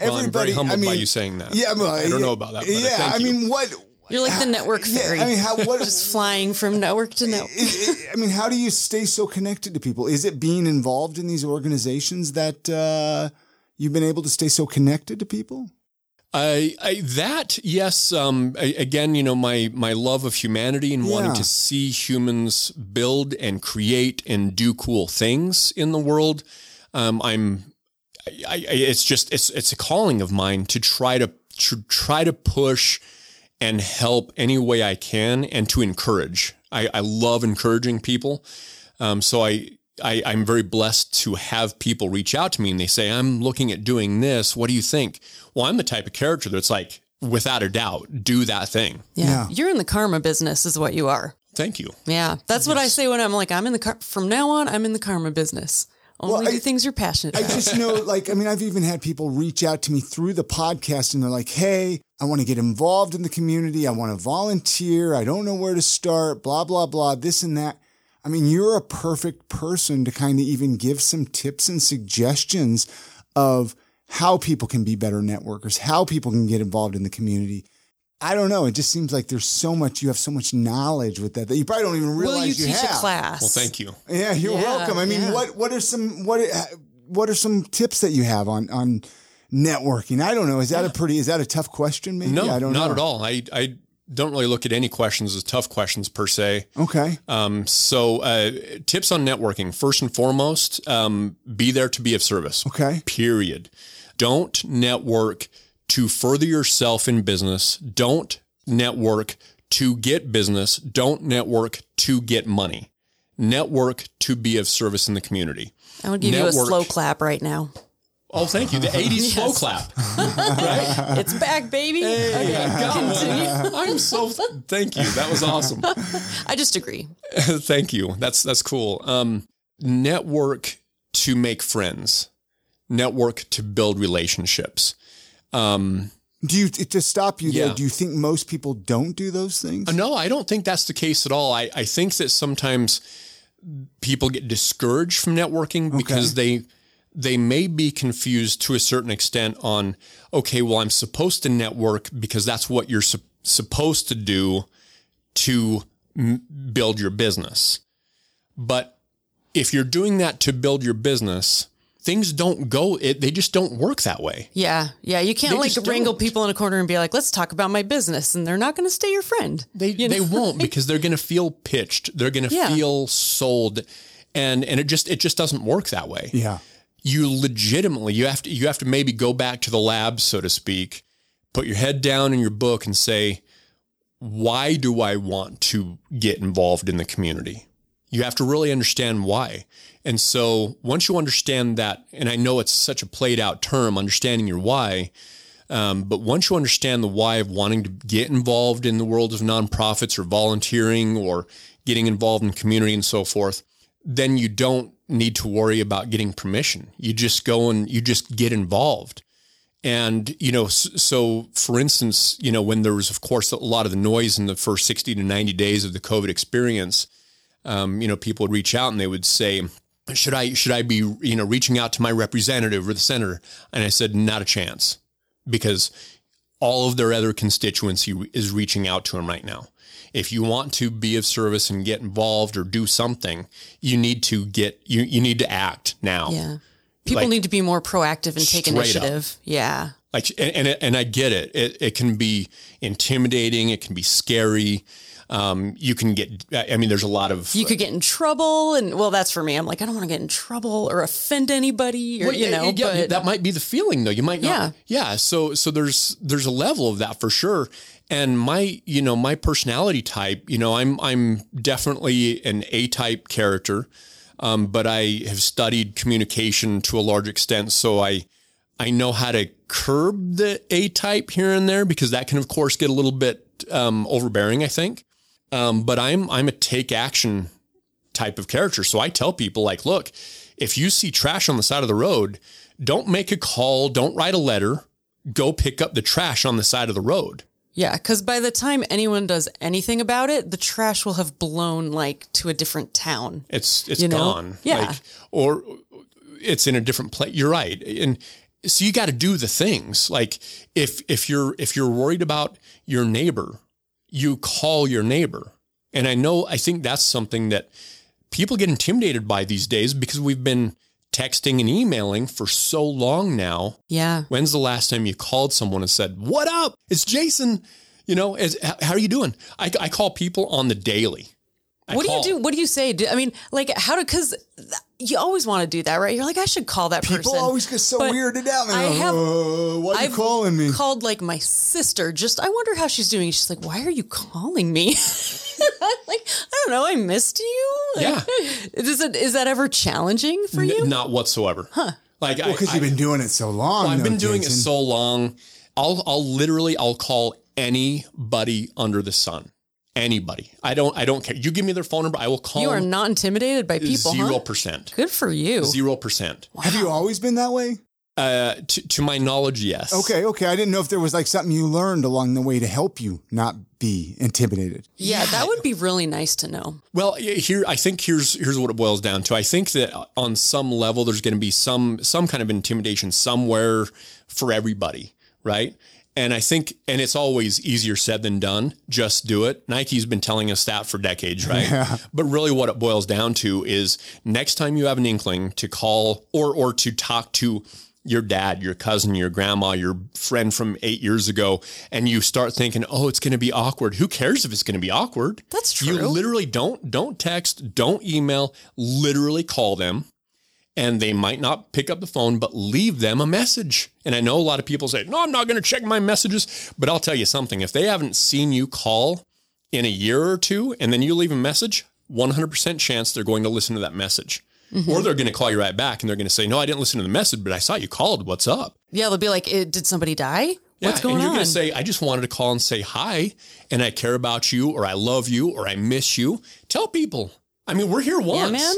Well, I'm very humbled by you saying that. Yeah, well, I don't yeah, know about that. But yeah, thank I mean, what? You're like the network Yeah, fairy. I mean, how? What? just flying from network to network. it- it- I mean, how do you stay so connected to people? Is it being involved in these organizations that uh, you've been able to stay so connected to people? I, I that yes. Um, I, again, you know, my my love of humanity and wanting to see humans build and create and do cool things in the world. Um, I'm. I, I, it's just it's it's a calling of mine to try to to try to push and help any way I can and to encourage. I, I love encouraging people. Um, so I, I, I'm very blessed to have people reach out to me and they say, I'm looking at doing this. What do you think? Well, I'm the type of character that's like, without a doubt, do that thing. Yeah. Yeah. You're in the karma business, is what you are. Thank you. Yeah. That's what I say when I'm like, I'm in the car. From now on, I'm in the karma business. Only I- do things you're passionate I about. just know, like, I mean, I've even had people reach out to me through the podcast and they're like, hey, I want to get involved in the community. I want to volunteer. I don't know where to start, blah, blah, blah, this and that. I mean, you're a perfect person to kind of even give some tips and suggestions of how people can be better networkers, how people can get involved in the community. I don't know. It just seems like there's so much, you have so much knowledge with that that you probably don't even realize Will you teach have. a class? Well, thank you. Yeah, you're Yeah, welcome. I mean, yeah. what what are some what what are some tips that you have on on networking? I don't know. Is that a pretty is that a tough question? Maybe No, I don't not know. at all. I, I don't really look at any questions as tough questions per se. Okay, Um, so, uh, tips on networking. First and foremost, um, be there to be of service. okay, period. Don't network to further yourself in business. Don't network to get business. Don't network to get money. Network to be of service in the community. I would give you a slow clap right now. Oh, thank you. The 80s slow Yes. clap. It's back, baby. okay, continue. I'm so thank you. That was awesome. I just agree. Thank you. That's that's cool. Um, network to make friends. Network to build relationships. Um, Do you to stop you there? Yeah. Do you think most people don't do those things? Uh, No, I don't think that's the case at all. I, I think that sometimes people get discouraged from networking because they they may be confused to a certain extent on okay, well, I'm supposed to network because that's what you're sup- supposed to do to m- build your business. But if you're doing that to build your business, things don't go it they just don't work that way. Yeah, yeah. You can't They like wrangle don't. people in a corner and be like, "Let's talk about my business," and they're not going to stay your friend. They You they know? won't because they're going to feel pitched. They're going to Yeah. feel sold, and and it just it just doesn't work that way. Yeah. You legitimately you have to you have to maybe go back to the lab, so to speak, put your head down in your book and say, why do I want to get involved in the community? You have to really understand why. And so once you understand that, and I know it's such a played out term, understanding your why, um, but once you understand the why of wanting to get involved in the world of nonprofits or volunteering or getting involved in community and so forth, then you don't need to worry about getting permission. You just go and you just get involved. And, you know, so for instance, you know, when there was, of course, a lot of the noise in the first 60 to 90 days of the COVID experience, um, you know, people would reach out and they would say, should I, should I be, you know, reaching out to my representative or the senator? And I said, not a chance because all of their other constituency is reaching out to them right now. If you want to be of service and get involved or do something, you need to get, you, you need to act now. Yeah, people Like, need to be more proactive and take straight up. initiative. Yeah, like and and, and I get it. it. It can be intimidating. It can be scary. Um, you can get. I mean, there's a lot of. you could get in trouble, and well, that's for me. I'm like, I don't want to get in trouble or offend anybody, or Well, you yeah, know. yeah, but that might be the feeling though. You might not. Yeah. So so there's there's a level of that for sure. And my you know my personality type. You know, I'm I'm definitely an A type character, um, but I have studied communication to a large extent, so I. I know how to curb the A type here and there because that can, of course, get a little bit um, overbearing. I think, um, but I'm I'm a take action type of character. So I tell people like, look, if you see trash on the side of the road, don't make a call, don't write a letter, go pick up the trash on the side of the road. yeah, because by the time anyone does anything about it, the trash will have blown like to a different town. It's it's You know? gone. Yeah. Like, or it's in a different place. You're right. And so you got to do the things. Like if if you're if you're worried about your neighbor, you call your neighbor. And I know I think that's something that people get intimidated by these days because we've been texting and emailing for so long now. Yeah, When's the last time you called someone and said, "What up? It's Jason." You know, how are you doing? I, I call people on the daily. I what call. do you do? What do you say? Do, I mean, like, how do? Because you always want to do that, right? You're like, I should call that People person. People always get so But weirded out. They're I like, have- "Uh, why are you I've calling me? Called like my sister. Just I wonder how she's doing. She's like, why are you calling me? Like, I don't know. I missed you. Yeah. Is it is that ever challenging for N- you? Not whatsoever. Huh. Like I, Because I, you've been doing it so long. I've though, been doing it so long. I'll I'll literally I'll call anybody under the sun. Anybody. I don't I don't care. You give me their phone number, I will call You are not intimidated by people, zero huh? percent. Good for you. Zero percent. Have you always been that way? Uh, to, to my knowledge, yes. Okay, okay. I didn't know if there was like something you learned along the way to help you not be intimidated. Yeah, that would be really nice to know. Well, here I think here's here's what it boils down to. I think that on some level there's going to be some some kind of intimidation somewhere for everybody, right? And I think and it's always easier said than done. Just do it. Nike's been telling us that for decades, right? But really what it boils down to is next time you have an inkling to call or or to talk to your dad, your cousin, your grandma, your friend from 8 years ago and you start thinking, "Oh, it's going to be awkward." Who cares if it's going to be awkward? That's true. You literally don't don't text, don't email, literally call them. And they might not pick up the phone, but leave them a message. And I know a lot of people say, "No, I'm not going to check my messages." But I'll tell you something, if they haven't seen you call in a year or two and then you leave a message, 100% chance they're going to listen to that message. Mm-hmm. Or they're going to call you right back and they're going to say, "No, I didn't listen to the message, but I saw you called. What's up?" Yeah, they'll be like, eh, "Did somebody die? Yeah, What's going and you're on?" going to say, I just wanted to call and say hi, and I care about you, or I love you, or I miss you. Tell people. I mean, we're here once. yeah, man.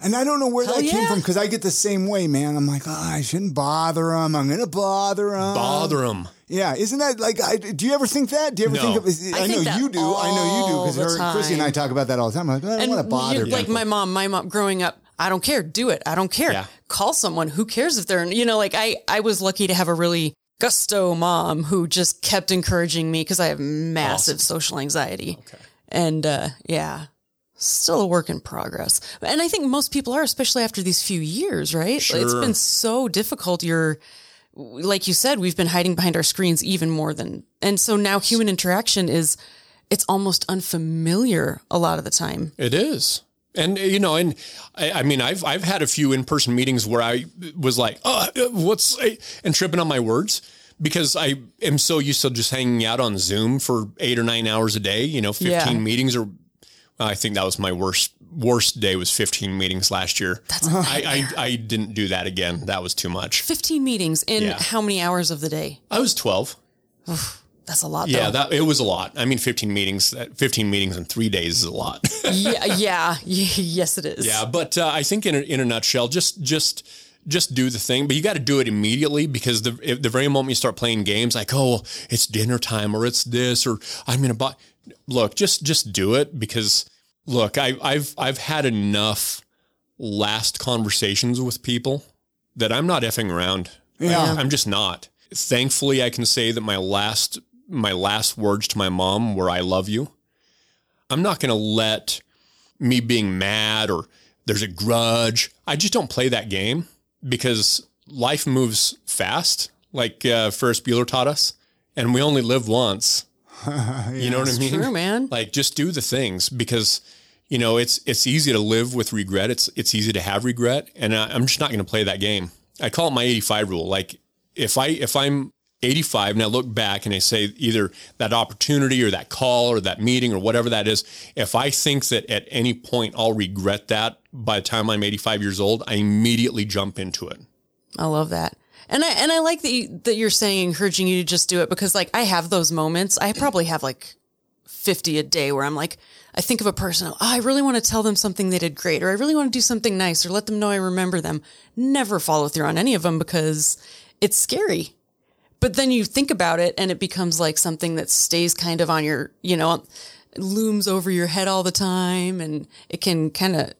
And I don't know where Hell that came from because I get the same way, man. I'm like, oh, I shouldn't bother them. I'm going to bother them. Bother them. Yeah, isn't that like? I, do you ever think that? Do you ever No. think of? I, I know think that you do. I know you do all the because Chrissy and I talk about that all the time. I'm like, I don't want to bother. you- like my mom, my mom growing up, I don't care, do it. I don't care. Yeah. Call someone. Who cares if they're, you know, like I, I was lucky to have a really gusto mom who just kept encouraging me because I have massive social anxiety. Okay. And uh, yeah, still a work in progress. And I think most people are, especially after these few years, right? It's been so difficult. You're, like you said, we've been hiding behind our screens even more than, and so now human interaction is, it's almost unfamiliar a lot of the time. It is. And you know, and I, I mean, I've I've had a few in person meetings where I was like, "Oh, uh, what's," and tripping on my words because I am so used to just hanging out on Zoom for eight or nine hours a day. You know, fifteen Yeah. meetings, or I think that was my worst worst day was fifteen meetings last year. That's I, I I didn't do that again. That was too much. 15 meetings in Yeah. how many hours of the day? I was twelve. That's a lot. Yeah, though. that it was a lot. I mean, fifteen meetings. Fifteen meetings in three days is a lot. yeah, yeah, yes, it is. Yeah, but uh, I think in a, in a nutshell, just just just do the thing, but you got to do it immediately because the if the very moment you start playing games like oh it's dinner time or it's this or I'm gonna buy, look just just do it because look I, I've I've had enough last conversations with people that I'm not effing around. Yeah. I, I'm just not. Thankfully, I can say that my last my last words to my mom were "I love you." I'm not going to let me being mad or there's a grudge. I just don't play that game because life moves fast, like uh, Ferris Bueller taught us, and we only live once. you know what I mean? True, man. Like just do the things because you know it's it's easy to live with regret. It's it's easy to have regret, and I, I'm just not going to play that game. I call it my 85 rule. Like if I if I'm 85 and I look back and I say either that opportunity or that call or that meeting or whatever that is, if I think that at any point I'll regret that by the time I'm 85 years old, I immediately jump into it. I love that. And I and I like that you, that you're saying encouraging you to just do it because like I have those moments. I probably have like 50 a day where I'm like I think of a person, oh, I really want to tell them something they did great or I really want to do something nice or let them know I remember them. Never follow through on any of them because it's scary. But then you think about it and it becomes like something that stays kind of on your, you know, looms over your head all the time and it can kind of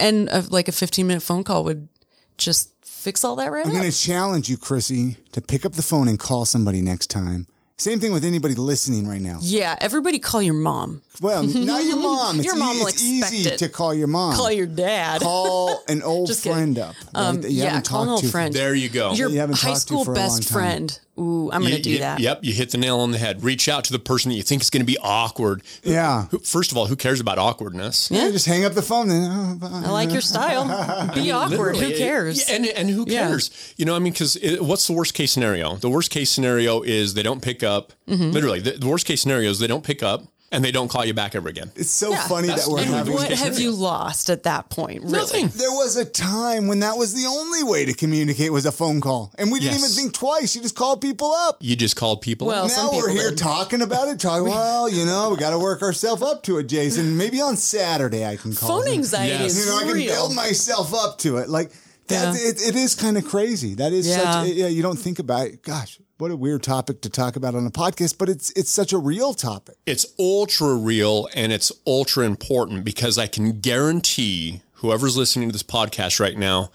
and uh, like a 15 minute phone call would just fix all that right I'm going to challenge you, Chrissy, to pick up the phone and call somebody next time. Same thing with anybody listening right now. Yeah, everybody call your mom. Well, not your mom. It's, Your mom e- will it's expect easy it. to call your mom. Call your dad. Call an old Just kidding. friend up. right, um, that you yeah, haven't call an old to. friend. There you go. Your you haven't high talked to school for best friend. Ooh, I'm going to do you- that. Yep, you hit the nail on the head. Reach out to the person that you think is going to be awkward. Yeah. Who- First of all, who cares about awkwardness? Yeah, just hang up the phone. Then, oh. I like your style. Be awkward. Who cares? Yeah, and and who Yeah. cares? You know, I mean, because what's the worst case scenario? The worst case scenario is they don't pick up. Mm-hmm. Literally, the, the worst case scenario is they don't pick up and they don't call you back ever again. It's so Yeah. funny that we're literally having. what have you lost at that point? Really? Nothing. There was a time when that was the only way to communicate was a phone call, and we didn't Yes. even think twice. You just called people up. You just called people. Well, up. some now we're here did. talking about it. Talking, well, you know, we got to work ourselves up to it, Jason. Maybe on Saturday I can call. Phone them. anxiety Yes. is You know, I can real. build myself up to it. Like that, Yeah. it, it is kind of crazy. That is Yeah. such. Yeah, you don't think about. it. Gosh, what a weird topic to talk about on a podcast, but it's it's such a real topic. it's ultra real and it's ultra important because I can guarantee whoever's listening to this podcast right now,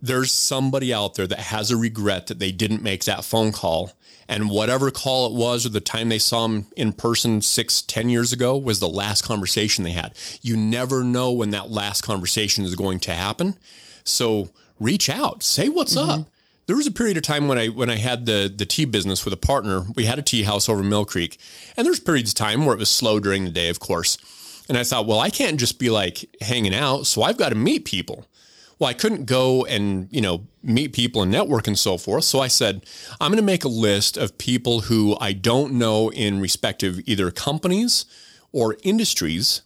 there's somebody out there that has a regret that they didn't make that phone call. And whatever call it was or the time they saw him in person six, ten years ago was the last conversation they had. You never know when that last conversation is going to happen. So reach out, say what's mm-hmm. up. There was a period of time when I when I had the the tea business with a partner. We had a tea house over Mill Creek, and there's periods of time where it was slow during the day, of course. And I thought, well, I can't just be like hanging out, so I've got to meet people. Well, I couldn't go and you know meet people and network and so forth. So I said, I'm going to make a list of people who I don't know in respective either companies or industries,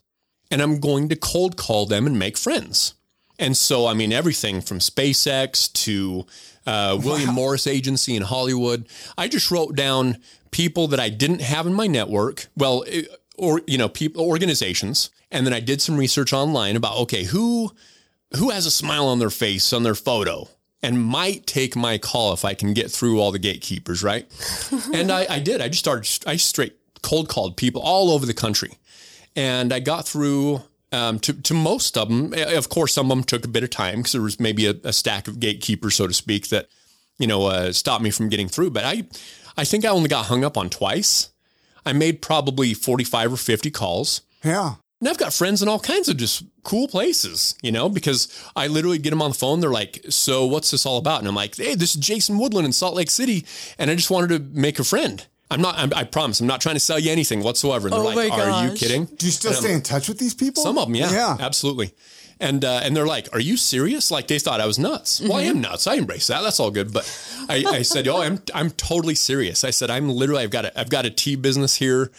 and I'm going to cold call them and make friends. And so, I mean, everything from SpaceX to uh, William Morris Agency in Hollywood. I just wrote down people that I didn't have in my network. Well, eh, or you know, people organizations, and then I did some research online about okay, who who has a smile on their face on their photo. and might take my call if I can get through all the gatekeepers, right? and I, I did. I just started, I straight cold called people all over the country. And I got through um, to, to most of them. Of course, some of them took a bit of time because there was maybe a, a, stack of gatekeepers, so to speak, that, you know, uh, stopped me from getting through. But I, I think I only got hung up on twice. I made probably 45 or 50 calls. Yeah. And I've got friends in all kinds of just cool places, you know, because I literally get them on the phone. They're like, So what's this all about? And I'm like, Hey, this is Jason Woodland in Salt Lake City. And I just wanted to make a friend. I'm not, I'm, i promise, I'm not trying to sell you anything whatsoever. And they're oh like, Are you kidding? Do you still stay in touch with these people? Some of them, yeah. Yeah. Absolutely. And uh, and they're like, "Are you serious?" Like they thought I was nuts. Mm-hmm. Well, I am nuts. I embrace that. That's all good. But I, I said, "Oh, I'm I'm totally serious." I said, "I'm literally I've got a I've got a tea business here.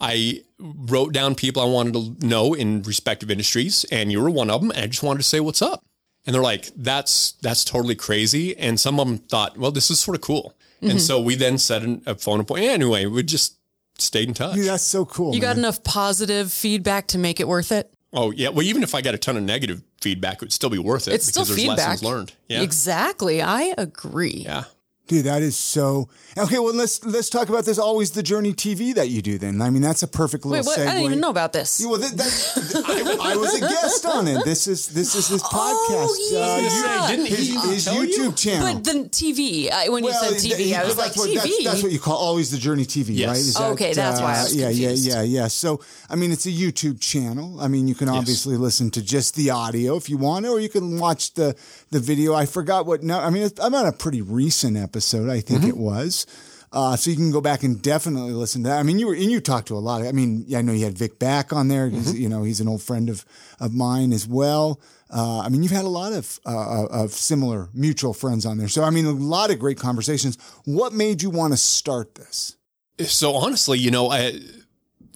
I wrote down people I wanted to know in respective industries, and you were one of them. And I just wanted to say what's up. And they're like, "That's that's totally crazy." And some of them thought, "Well, this is sort of cool." Mm-hmm. And so we then set a phone appointment. Anyway, we just stayed in touch. Dude, that's so cool. You man. got enough positive feedback to make it worth it. Oh yeah. Well, even if I got a ton of negative feedback, it would still be worth it. It's still feedback. lessons learned. Yeah. Exactly. I agree. Yeah. Dude, that is so okay. Well, let's let's talk about this. Always the journey TV that you do. Then I mean, that's a perfect little. Wait, what? Segue. I didn't even know about this. Yeah, well, that, that, I, I, was a guest on it. This is this is his Oh, podcast. yeah. Uh, I was gonna say, didn't he his, even his tell YouTube you? channel. But the TV, I, when you said TV, th- I was like, that's what, TV. That's, that's what you call always the journey TV, Yes. right? Is Okay, that's why I was uh, yeah, confused. yeah, yeah, yeah. So, I mean, it's a YouTube channel. I mean, you can obviously listen to just the audio if you want, or you can watch the the video. I forgot what. No, I mean, I'm on a pretty recent episode. I think Mm-hmm. it was. Uh, so you can go back and definitely listen to that. I mean, you were and you talked to a lot. Of, I mean, I know you had Vic back on there. Mm-hmm. you know, he's an old friend of of mine as well. Uh, I mean, you've had a lot of uh, of similar mutual friends on there. So I mean, a lot of great conversations. What made you want to start this? So honestly, you know, I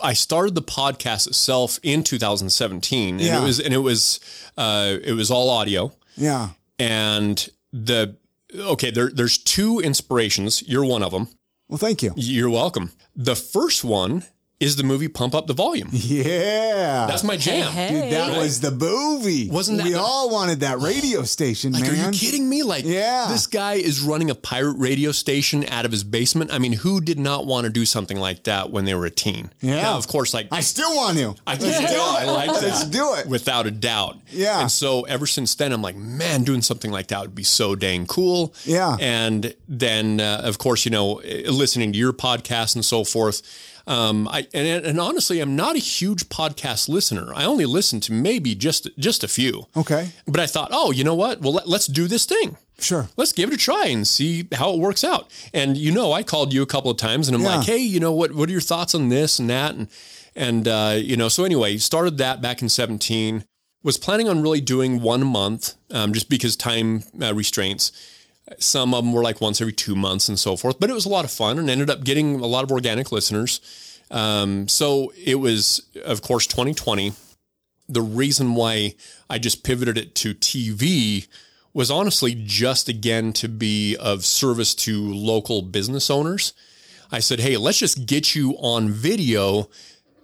I started the podcast itself in 2017, and Yeah. it was and it was uh, it was all audio, Yeah. and the okay. There there's two inspirations. You're one of them. Well, thank you. You're welcome. The first one is the movie Pump Up the Volume. Yeah. That's my jam. Hey, Dude, hey. that was the movie. Wasn't that we the- all wanted that radio station, Like, man? are you kidding me? Like, Yeah. this guy is running a pirate radio station out of his basement. I mean, who did not want to do something like that when they were a teen? Yeah. Now, of course, like I still want to. I Let's do it. I like that. Let's do it. Without a doubt. Yeah. And so ever since then, I'm like, man, doing something like that would be so dang cool. Yeah. And then, uh, of course, you know, listening to your podcast and so forth. Um, I and, and honestly, I'm not a huge podcast listener. I only listen to maybe just just a few. Okay. But I thought, oh, you know what? Well, let, let's do this thing. Sure. Let's give it a try and see how it works out. And you know, I called you a couple of times, and I'm Yeah. like, hey, you know what? What are your thoughts on this and that? And and uh, you know, so anyway, started that back in 17. Was planning on really doing one month, um, just because time uh, restraints. Some of them were like once every two months and so forth, but it was a lot of fun and ended up getting a lot of organic listeners. Um, so it was, of course, 2020 the reason why I just pivoted it to TV was honestly just again to be of service to local business owners. I said, "Hey, let's just get you on video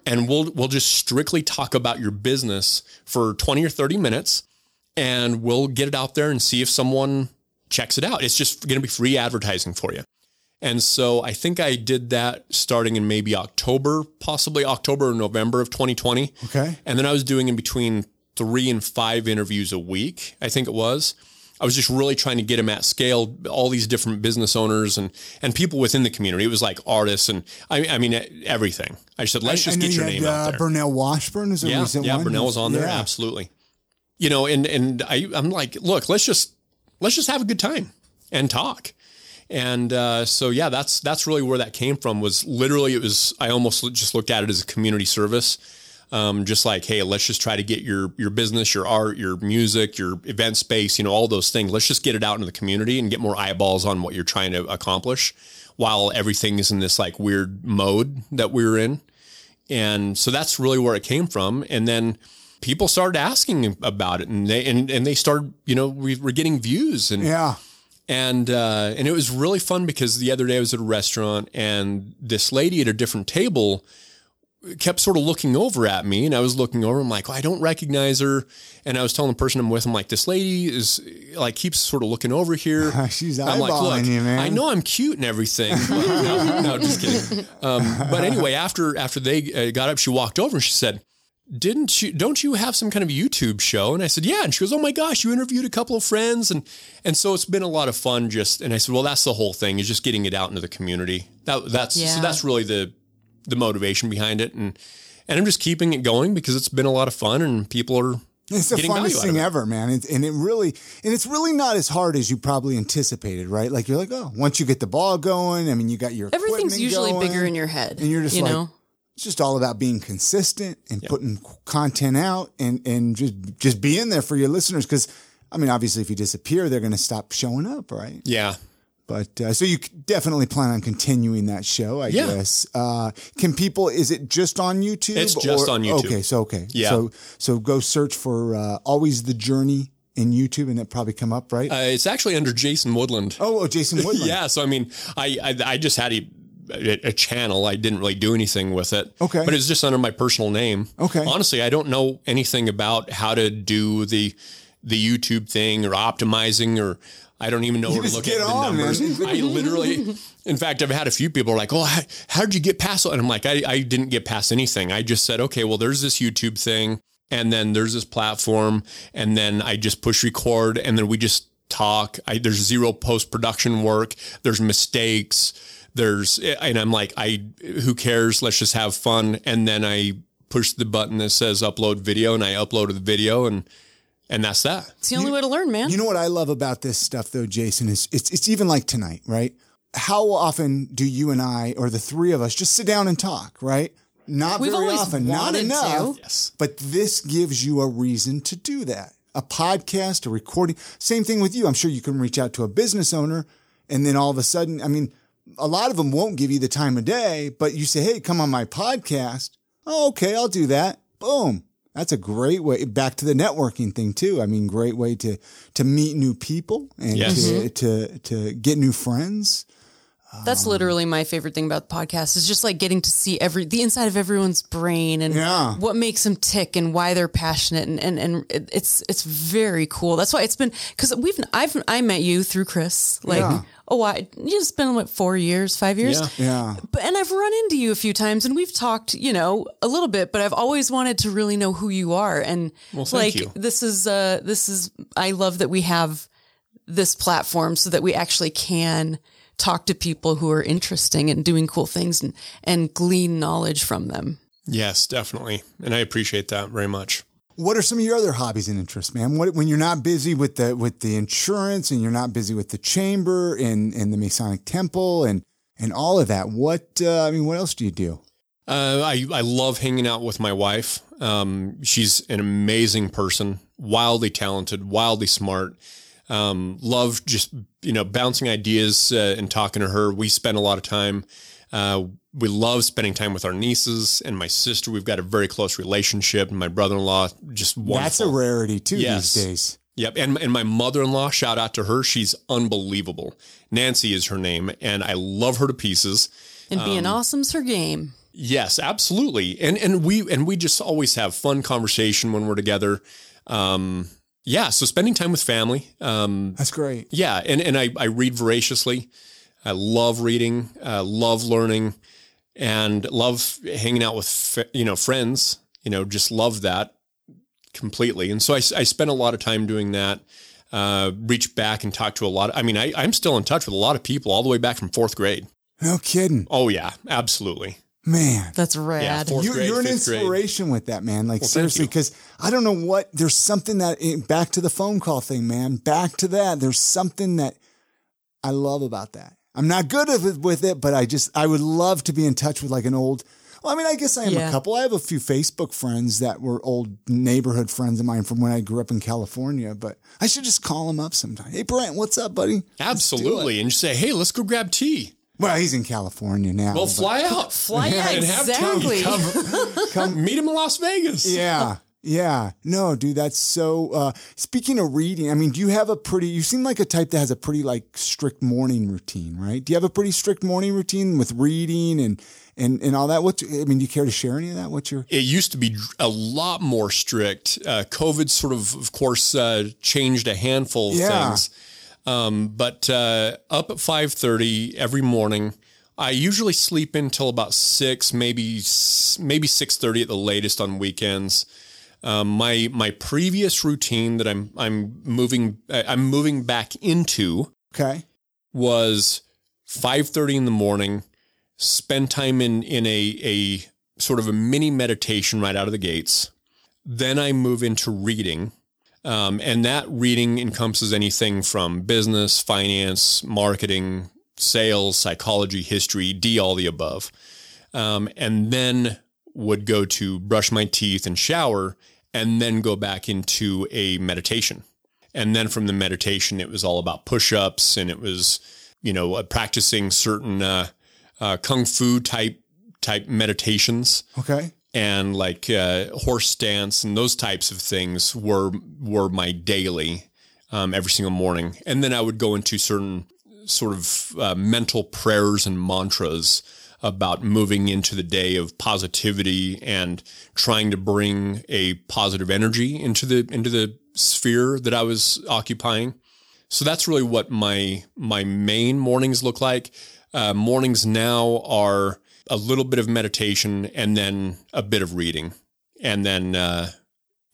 and we'll we'll just strictly talk about your business for 20 or 30 minutes and we'll get it out there and see if someone checks it out. It's just going to be free advertising for you." And so I think I did that starting in maybe October, possibly October or November of 2020. Okay. And then I was doing in between three and five interviews a week, I think it was. I was just really trying to get them at scale, all these different business owners and and people within the community. It was like artists and I, I mean everything. I said, let's just I get you your had, name uh, out there. Burnell Washburn is a yeah, recent yeah, one. Burnell was on there, Yeah. absolutely. You know, and and I I'm like, look, let's just let's just have a good time and talk. And uh, so yeah, that's that's really where that came from. Was literally it was I almost just looked at it as a community service, um, just like hey, let's just try to get your your business, your art, your music, your event space, you know, all those things. Let's just get it out into the community and get more eyeballs on what you're trying to accomplish, while everything is in this like weird mode that we're in. And so that's really where it came from. And then people started asking about it, and they and and they started, you know, we were getting views and Yeah. and uh, and it was really fun because the other day I was at a restaurant and this lady at a different table kept sort of looking over at me and I was looking over. I'm like, oh, I don't recognize her. And I was telling the person I'm with, I'm like, this lady is like, keeps sort of looking over here. She's I'm like, eyeballing you, man. I know I'm cute and everything. No, no, just kidding. Um, but anyway, after, after they uh, got up, she walked over and she said, didn't you don't you have some kind of YouTube show? And I said, Yeah. And she goes, Oh my gosh, you interviewed a couple of friends. And and so it's been a lot of fun just and I said, Well, that's the whole thing, is just getting it out into the community. That that's Yeah. so that's really the the motivation behind it. And and I'm just keeping it going because it's been a lot of fun and people are It's the getting value funnest thing it. ever, man. It, and it really, and it's really not as hard as you probably anticipated, right? Like you're like, oh, once you get the ball going, I mean, you got your Everything's usually going, bigger in your head. and you're just you like, know? It's just all about being consistent and putting content out and and just just being there for your listeners. Because I mean, obviously, if you disappear, they're going to stop showing up, right? Yeah. But uh, so you definitely plan on continuing that show, I Yeah. guess. Uh, can people? Is it just on YouTube? It's just on YouTube. Okay, so okay, Yeah. So so go search for uh, always the journey in YouTube, and it probably come up, right? Uh, it's actually under Jason Woodland. oh, oh, Jason Woodland. Yeah, so I mean, I I, I just had a, a a channel. I didn't really do anything with it. Okay. but it's just under my personal name. Okay. Honestly, I don't know anything about how to do the the YouTube thing or optimizing or. I don't even know where to look at the on, numbers. I literally, in fact, I've had a few people like, "Oh, how, how did you get past?" it?" And I'm like, I, "I didn't get past anything. I just said, okay, well, there's this YouTube thing, and then there's this platform, and then I just push record, and then we just talk. I, there's zero post production work. There's mistakes. There's, and I'm like, I, who cares? Let's just have fun. And then I push the button that says upload video, and I uploaded the video, and and that's that. It's the only way to learn, man. You know what I love about this stuff, though, Jason is it's it's even like tonight, right? How often do you and I, or the three of us, just sit down and talk, right? Not We've very often, not enough. to. Yes. But this gives you a reason to do that. A podcast, a recording. Same thing with you. I'm sure you can reach out to a business owner and then all of a sudden, I mean, a lot of them won't give you the time of day, but you say, Hey, come on my podcast. Oh, okay, I'll do that. Boom. That's a great way back to the networking thing too. I mean, great way to, to meet new people and Yes. to, mm-hmm. to, to get new friends. That's literally my favorite thing about the podcast is just like getting to see every the inside of everyone's brain and Yeah. what makes them tick and why they're passionate and and, and it's it's very cool. That's why it's been because we've I've I met you through Chris like Yeah. oh why it's been what four years five years Yeah. Yeah. but and I've run into you a few times and we've talked, you know, a little bit, but I've always wanted to really know who you are. And thank like you. this is uh this is I love that we have this platform so that we actually can talk to people who are interesting and doing cool things and, and glean knowledge from them. Yes, definitely, and I appreciate that very much. What are some of your other hobbies and interests, man? What when you're not busy with the with the insurance and you're not busy with the chamber and and the Masonic Temple and and all of that? What uh, I mean, what else do you do? Uh, I I love hanging out with my wife. Um, she's an amazing person, wildly talented, wildly smart. Um, love just you know bouncing ideas uh, and talking to her. We spend a lot of time. Uh, we love spending time with our nieces and my sister. We've got a very close relationship. And my brother-in-law, just wonderful. That's a rarity too Yes. these days. Yep. And, and my mother in law, shout out to her. She's unbelievable. Nancy is her name, and I love her to pieces. And being Um, awesome's her game. Yes, absolutely. And and we and we just always have fun conversation when we're together. Um, yeah, so spending time with family. Um, That's great. yeah, and and I I read voraciously. I love reading, uh, love learning, and love hanging out with you know friends. You know, just love that completely. And so I I spent a lot of time doing that. Uh, reach back and talk to a lot. Of, I mean, I, I'm still in touch with a lot of people all the way back from fourth grade. No kidding, Oh yeah, absolutely. Man. That's rad. fourth You're, grade, you're an fifth grade. inspiration with that, man. Like thank seriously, because I don't know what. There's something that eh, back to the phone call thing, man. Back to that. There's something that I love about that. I'm not good with it, but I just I would love to be in touch with like an old. Well, I mean, I guess I am Yeah. a couple. I have a few Facebook friends that were old neighborhood friends of mine from when I grew up in California. But I should just call them up sometime. Hey, Brent, what's up, buddy? Absolutely. And you say, hey, let's go grab tea. Well, he's in California now. Well, but- fly out. Fly yeah, and have tea. exactly. Come, come meet him in Las Vegas. Yeah. Yeah. No, dude, that's so uh speaking of reading, I mean, do you have a pretty you seem like a type that has a pretty like strict morning routine, right? Do you have a pretty strict morning routine with reading and and and all that? What I mean, do you care to share any of that? What's your It used to be a lot more strict. Uh, COVID sort of, of course, uh, changed a handful of Yeah. things. Um, but uh, up at five thirty every morning. I usually sleep until about six, maybe maybe six thirty at the latest on weekends. Um, my my previous routine that I'm I'm moving I'm moving back into Okay. was 5:30 in the morning spend time in in a a sort of a mini meditation right out of the gates then I move into reading um, and that reading encompasses anything from business finance marketing sales psychology history D all the above. Um, and then would go to brush my teeth and shower and then go back into a meditation. And then from the meditation it was all about push-ups and it was you know uh, practicing certain uh, uh, kung fu type type meditations. Okay. And like uh, horse stance and those types of things were were my daily um, every single morning and then i would go into certain sort of uh, mental prayers and mantras about moving into the day of positivity and trying to bring a positive energy into the into the sphere that I was occupying. So that's really what my my main mornings look like. Uh, mornings now are a little bit of meditation and then a bit of reading, and then uh,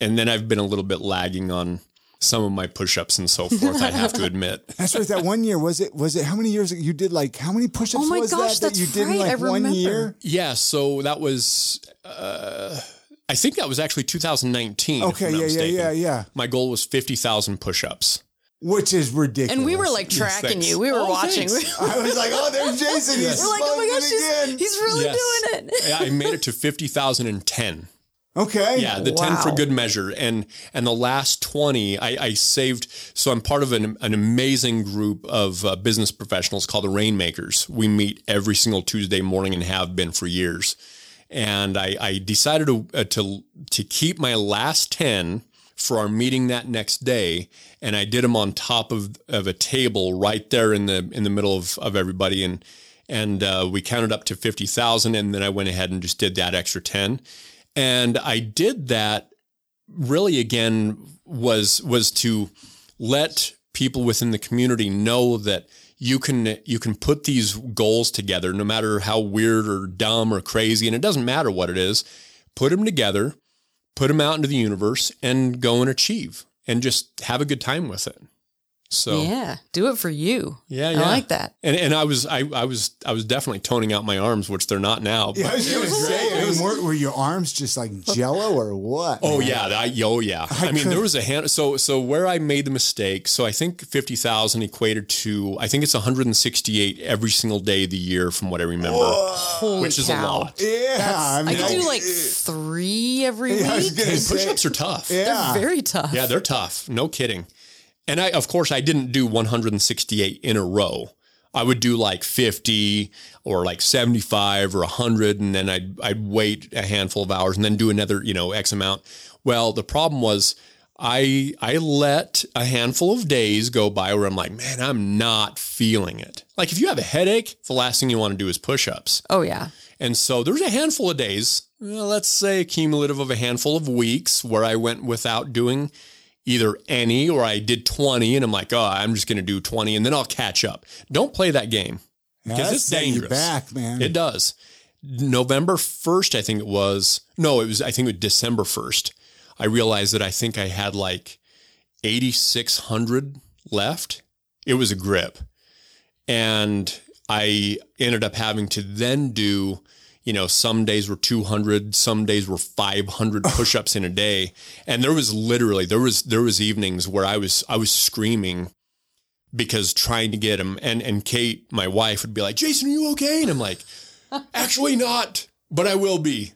and then I've been a little bit lagging on some of my push-ups and so forth. I have to admit. That's right. That one year was it? Was it how many years you did? Like how many push-ups Oh my was gosh, that that that's you did in right. like I one remember. year? Yeah, so that was uh, I think that was actually 2019. Okay. Yeah. Yeah. mistaken. Yeah. Yeah. My goal was 50,000 push-ups. Which is ridiculous. And we were like tracking thanks. you. We were Oh, watching. thanks. I was like, oh, there's Jason. He's We're like, oh my gosh, he's, again. he's really Yes. doing it. Yeah, I made it to 50,010. okay. Yeah, the 10 for good measure. And and the last 20 I, I saved. So I'm part of an, an amazing group of uh, business professionals called the Rainmakers. We meet every single Tuesday morning and have been for years. And I, I decided to, uh, to to keep my last 10 for our meeting that next day. And I did them on top of, of a table right there in the in the middle of, of everybody. And and uh, we counted up to 50,000. And then I went ahead and just did that extra 10. And I did that really again was was to let people within the community know that you can you can put these goals together no matter how weird or dumb or crazy and it doesn't matter what it is put them together put them out into the universe and go and achieve and just have a good time with it so Yeah, do it for you. yeah, I like that. and and I was I, I was I was definitely toning out my arms which they're not now Yeah, I was gonna say, I mean, were, were your arms just like jello or what? Oh man? yeah, I, oh yeah. I, mean, there was a hand. So so where I made the mistake. So I think fifty thousand equated to I think it's one hundred and sixty eight every single day of the year from what I remember, Holy which is cow. a lot. Yeah, That's, I, I mean, could do like three every Yeah, week. gonna And say- push-ups are tough. Yeah. They're very tough. Yeah, they're tough. No kidding. And I, of course, I didn't do 168 in a row. I would do like 50 or like 75 or 100, and then I'd, I'd wait a handful of hours and then do another, you know, X amount. Well, the problem was I, I let a handful of days go by where I'm like, man, I'm not feeling it. Like if you have a headache, the last thing you want to do is push ups. Oh yeah. And so there's a handful of days, well, let's say a cumulative of a handful of weeks where I went without doing either any or I did 20 and I'm like, oh, I'm just going to do 20 and then I'll catch up. Don't play that game because it's dangerous. back, man. It does. November 1st, I think it was. No, it was, I think it was December 1st. I realized that I think I had like 8,600 left. It was a grip. And I ended up having to then do, you know, some days were 200, some days were 500 push-ups in a day. And there was literally, there was, there was evenings where I was, I was screaming because trying to get him and, and Kate, my wife would be like, Jason, are you okay? And I'm like, actually not, but I will be.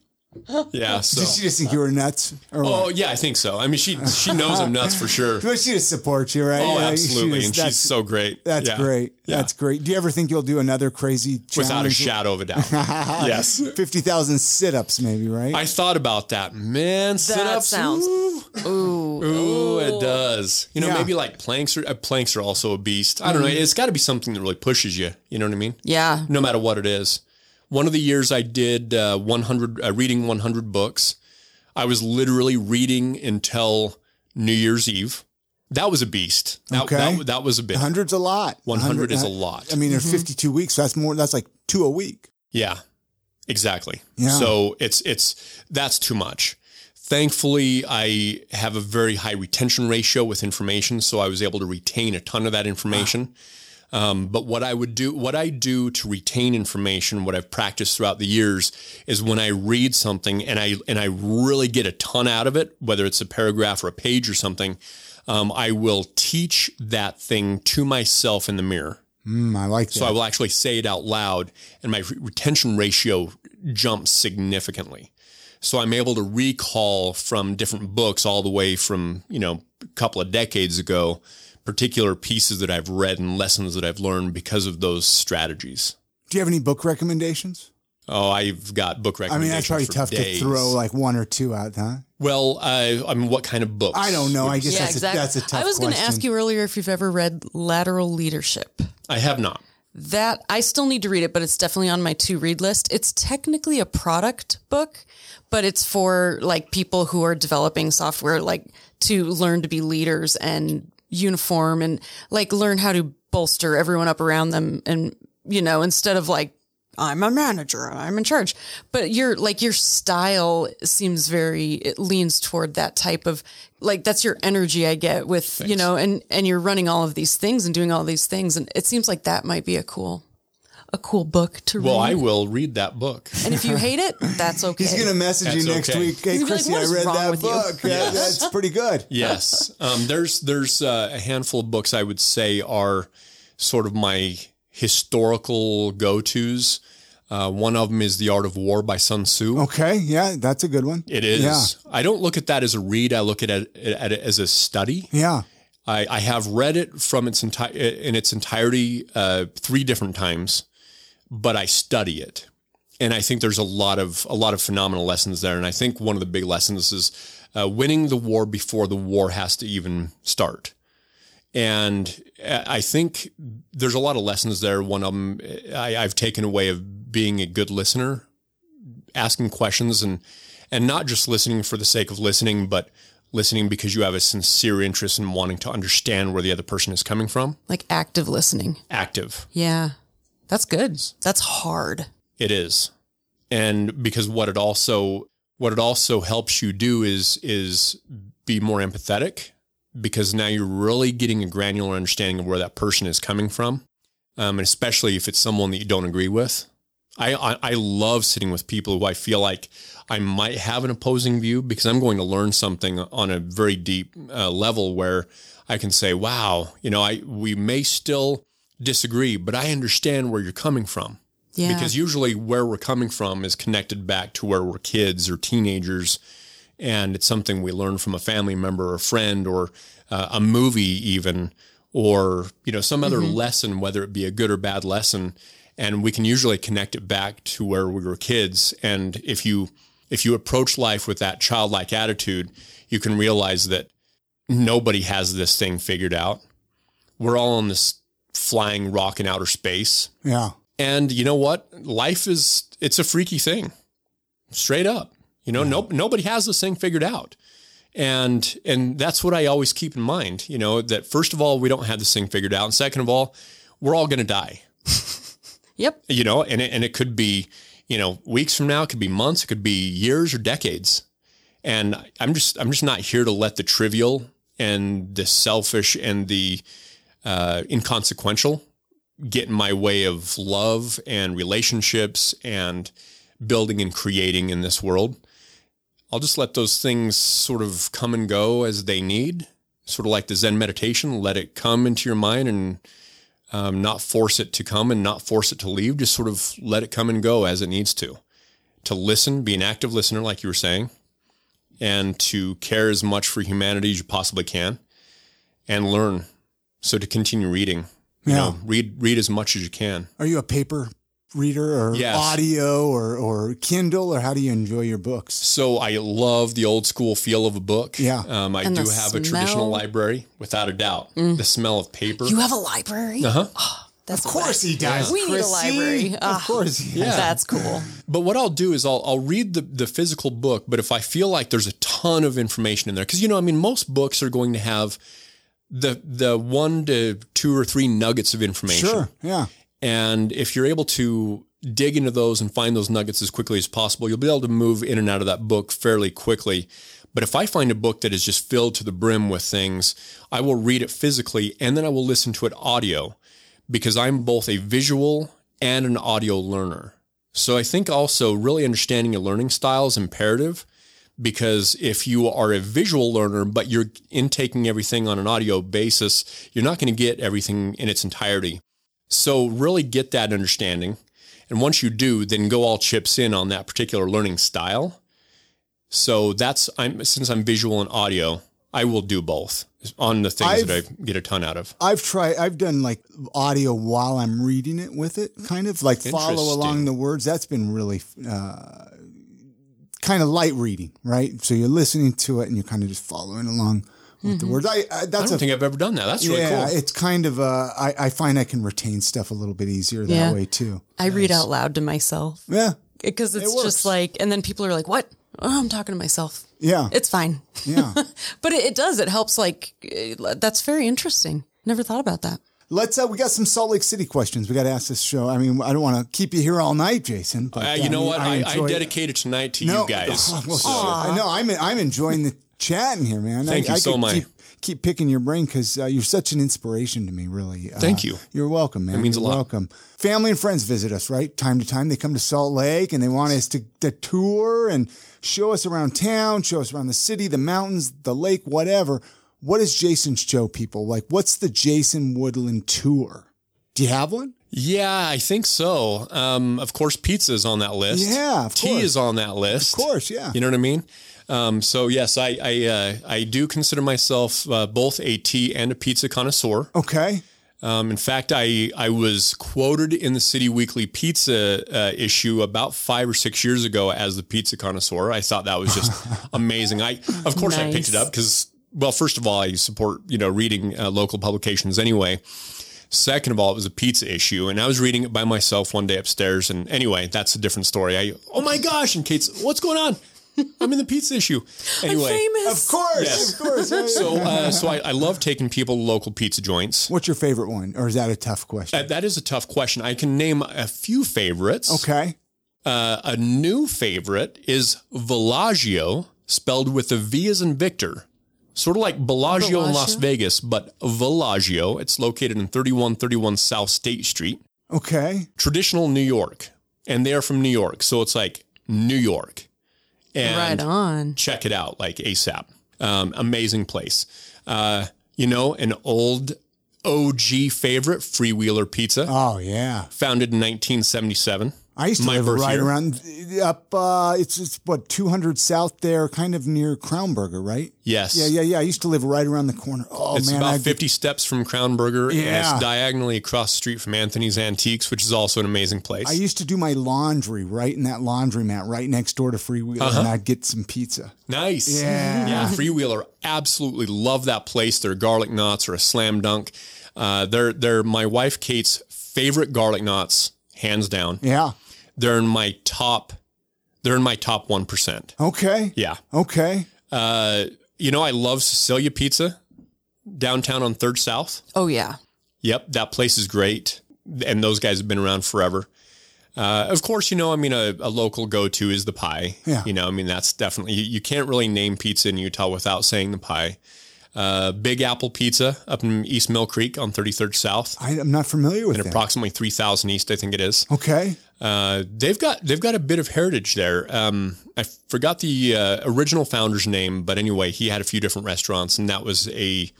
Yeah. So. Did she just think you were nuts? Or Oh what? yeah, I think so. I mean, she she knows I'm nuts for sure. But she just supports you, right? Oh, Yeah, she absolutely, just- and she's so great. That's Yeah. great. Yeah. That's great. Do you ever think you'll do another crazy challenge? without a shadow of a doubt. yes. 50,000 sit ups, maybe, right? I thought about that. Man, sit That ups. sounds. Ooh, Ooh. ooh, it does. You know, Yeah. maybe like planks are uh, planks are also a beast. I don't know. It's got to be something that really pushes you. You know what I mean? Yeah. No matter what it is. One of the years I did uh, 100 uh, reading 100 books. I was literally reading until New Year's Eve. That was a beast. That, Okay. that, that was a bit. 100's a lot. 100 is a uh, lot. I mean, there's 52 weeks. So that's more, that's like two a week. Yeah, exactly. Yeah. So it's it's that's too much. Thankfully, I have a very high retention ratio with information, so I was able to retain a ton of that information. Um, but what I would do, what I do to retain information, what I've practiced throughout the years, is when I read something and I and I really get a ton out of it, whether it's a paragraph or a page or something, um, I will teach that thing to myself in the mirror. Mm, I like that. So I will actually say it out loud, and my retention ratio jumps significantly. So I'm able to recall from different books all the way from, you know, a couple of decades ago, particular pieces that I've read and lessons that I've learned because of those strategies. Do you have any book recommendations? Oh, I've got book recommendations. I mean, recommendations. that's probably tough days. to throw like one or two out, huh? Well, I, I mean, what kind of books? I don't know. I guess Yeah, that's, exactly. a, that's a tough I was going to ask you earlier if you've ever read Lateral Leadership. I have not. That I still need to read it, but it's definitely on my to read list. It's technically a product book, but it's for like people who are developing software, like to learn to be leaders and uniform and like learn how to bolster everyone up around them. And, you know, instead of like, I'm a manager, I'm in charge. But your like your style seems very it leans toward that type of like that's your energy I get with you know and and you're running all of these things and doing all these things and it seems like that might be a cool a cool book to read. Well, I will read that book. and if you hate it, that's okay. He's going to message you next okay. week. Hey, He's like, I read that with you?" book. Yeah, that's pretty good. Yes. Um, there's there's uh, a handful of books I would say are sort of my historical go tos. Uh, one of them is The Art of War by Sun Tzu. Okay. Yeah, that's a good one. It is. Yeah. I don't look at that as a read. I look at it, at it as a study. Yeah. I, I have read it from its entire in its entirety uh, three different times, but I study it, and I think there's a lot of a lot of phenomenal lessons there. And I think one of the big lessons is uh, winning the war before the war has to even start. And uh, I think there's a lot of lessons there. One of them I, I've taken away of being a good listener, asking questions, and and not just listening for the sake of listening, but listening because you have a sincere interest in wanting to understand where the other person is coming from. like active listening. Active. Yeah. That's good. That's hard. It is. And because what it also what it also helps you do is is be more empathetic because now you're really getting a granular understanding of where that person is coming from. Um, and especially if it's someone that you don't agree with. I, I, I love sitting with people who I feel like I might have an opposing view because I'm going to learn something on a very deep uh, level where I can say, wow, you know, I, we may still disagree, but I understand where you're coming from. Yeah. because usually where we're coming from is connected back to where we're kids or teenagers and it's something we learn from a family member or a friend or uh, a movie even or you know some other lesson whether it be a good or bad lesson and we can usually connect it back to where we were kids. And if you if you approach life with that childlike attitude you can realize that nobody has this thing figured out. We're all on this flying rock in outer space Yeah. and you know what? Life is it's a freaky thing. Straight up. You know, no, nobody has this thing figured out. And and that's what I always keep in mind, you know, that first of all, we don't have this thing figured out. And second of all, we're all gonna die. Yep. You know, and it, and it could be, you know, weeks from now, it could be months, it could be years or decades. And I'm just I'm just not here to let the trivial and the selfish and the uh, inconsequential get in my way of love and relationships and building and creating in this world. I'll just let those things sort of come and go as they need, sort of like the Zen meditation. Let it come into your mind and um, not force it to come and not force it to leave. Just sort of let it come and go as it needs to. to listen, be an active listener, like you were saying, and to care as much for humanity as you possibly can, and learn. So to continue reading, you Yeah. know, read read as much as you can. Are you a paper reader or Yes. audio or, or Kindle or how do you enjoy your books? So I love the old school feel of a book. Yeah. um, I And do the have a traditional library, without a doubt. The smell of paper. You have a library? uh-huh. That's Of course he does. We need a Chrissy. library. Of Ah. course he Yeah. That's cool. But what I'll do is I'll, I'll read the, the physical book, but if I feel like there's a ton of information in there, because you know, I mean, most books are going to have the the one to two or three nuggets of information. Sure. Yeah. And if you're able to dig into those and find those nuggets as quickly as possible, you'll be able to move in and out of that book fairly quickly. But if I find a book that is just filled to the brim with things, I will read it physically and then I will listen to it audio because I'm both a visual and an audio learner. So I think also really understanding a learning style is imperative because if you are a visual learner, but you're intaking everything on an audio basis, you're not going to get everything in its entirety. So really get that understanding. And once you do, then go all chips in on that particular learning style. So that's I'm since I'm visual and audio, I will do both on the things that I get a ton out of. I've tried. I've done like audio while I'm reading it with it, kind of like follow along the words. That's been really uh, kind of light reading, right? So you're listening to it and you're kind of just following along with the words. I, I I don't a think I've ever done that. That's really yeah. cool. It's kind of uh, I I find I can retain stuff a little bit easier that Yeah. way too. I read out loud to myself Yeah, because it's works. just like, and then people are like, what? Oh, I'm talking to myself. yeah, It's fine. yeah. But it, it does. It helps. Like, uh, that's very interesting. Never thought about that. Let's. Uh, we got some Salt Lake City questions. We got to ask this show. I mean, I don't want to keep you here all night, Jason. But Uh, you know mean, what? I, I, enjoy- dedicated tonight to No, you guys. well, So- I know. I'm I'm enjoying the chatting here, man. Thank I, you I so much. Keep, keep picking your brain because uh, you're such an inspiration to me. Really. Uh, Thank you. You're welcome, man. It means a You're lot. Welcome. Family and friends visit us, right? Time to time, they come to Salt Lake and they want us to, to tour and show us around town, show us around the city, the mountains, the lake, whatever. What is Jason's show, people? Like, what's the Jason Woodland tour? Do you have one? Yeah, I think so. Um, of course, pizza is on that list. Yeah, of tea course. is on that list. Of course, yeah. You know what I mean? Um, so yes, I I, uh, I do consider myself uh, both a tea and a pizza connoisseur. Okay. Um, in fact, I I was quoted in the City Weekly Pizza uh, issue about five or six years ago as the pizza connoisseur. I thought that was just amazing. I of course I picked it up because well, first of all, I support you know reading uh, local publications anyway. Second of all, it was a pizza issue, and I was reading it by myself one day upstairs. And anyway, that's a different story. I oh my gosh! And Kate's, what's going on? I'm in the pizza issue. Anyway, Famous. Of course. Yes. Of course. Yeah, yeah. so uh, so I, I love taking people to local pizza joints. What's your favorite one? Or is that a tough question? Uh, that is a tough question. I can name a few favorites. okay. Uh, a new favorite is Villaggio, spelled with a V as in Victor. Sort of like Bellagio in Las Vegas, but Villaggio. It's located in 3131 South State Street. Okay. Traditional New York. And they are from New York. So it's like New York. And right on. check it out like ASAP. Um, amazing place. Uh, you know, an old OG favorite, Freewheeler Pizza, Oh yeah. founded in 1977. I used to My live right year. around up. Uh, it's it's what 200 South there, kind of near Crownburger, right? Yes. Yeah, yeah, yeah. I used to live right around the corner. Oh It's man, about I'd 50 steps from Crownburger. Yeah. it's diagonally across the street from Anthony's Antiques, which is also an amazing place. I used to do my laundry right in that laundromat right next door to Freewheeler, and I'd get some pizza. nice. Yeah. Yeah. Freewheeler. Absolutely love that place. Their garlic knots are a slam dunk. Uh, they're, they're my wife Kate's favorite garlic knots, hands down. Yeah. They're in my top, they're in my top 1%. Okay. Yeah. Okay. Uh, you know, I love Sicilia Pizza downtown on Third South. Oh yeah. Yep, that place is great, and those guys have been around forever. Uh, of course, you know, I mean, a, a local go-to is the pie. Yeah. You know, I mean, that's definitely you, you can't really name pizza in Utah without saying the pie. Uh, Big Apple Pizza up in East Millcreek on 33rd South, I, I'm not familiar with that. approximately 3,000 east, I think it is. Okay. Uh, they've got they've got a bit of heritage there. Um, I forgot the uh, original founder's name, but anyway, he had a few different restaurants, and that was a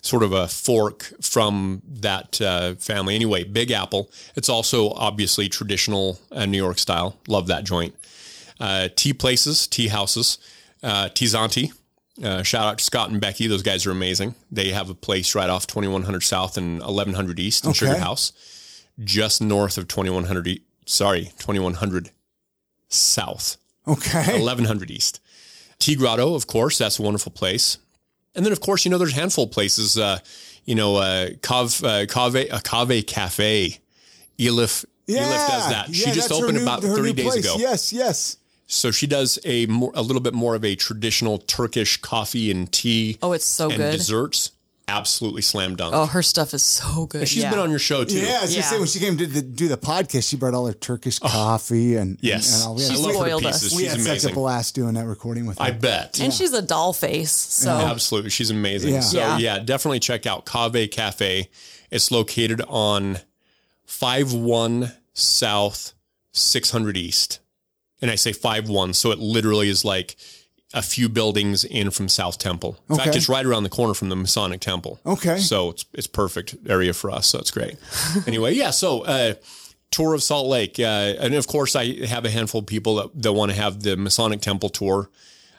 sort of a fork from that uh, family. Anyway, Big Apple. It's also obviously traditional uh, New York style. Love that joint. uh, tea places, tea houses, uh, Tea Zaanti. Uh, shout out to Scott and Becky; those guys are amazing. They have a place right off 2100 South and 1100 East in Sugar House, just north of 2100. E- sorry, 2100 South. Okay. 1100 East. Tea Grotto, of course, that's a wonderful place. And then, of course, you know, there's a handful of places, uh, you know, uh, Cave, uh, Cave, uh, Cave Cafe. Elif, Elif does that. she just opened new- about her 30 days place. ago. Yes, yes. So she does a more, a little bit more of a traditional Turkish coffee and tea. Oh, it's so and good. desserts. Absolutely slam dunk. Oh, her stuff is so good. She's yeah. been on your show too. Yeah, I was Yeah. say when she came to the, do the podcast, she brought all her Turkish coffee and Yes. and all. We I had, She's love her spoiled us. pieces. we She's had such a blast doing that recording with her. I bet. and she's a doll face. So Absolutely. She's amazing. Yeah. So Yeah. yeah. definitely check out Cave Cafe. It's located on 51 South 600 East. And I say 51, so it literally is like a few buildings in from South Temple. In fact, Okay. it's right around the corner from the Masonic Temple. Okay. So it's it's perfect area for us. So it's great. anyway, yeah. So uh, tour of Salt Lake, uh, and of course, I have a handful of people that, that want to have the Masonic Temple tour.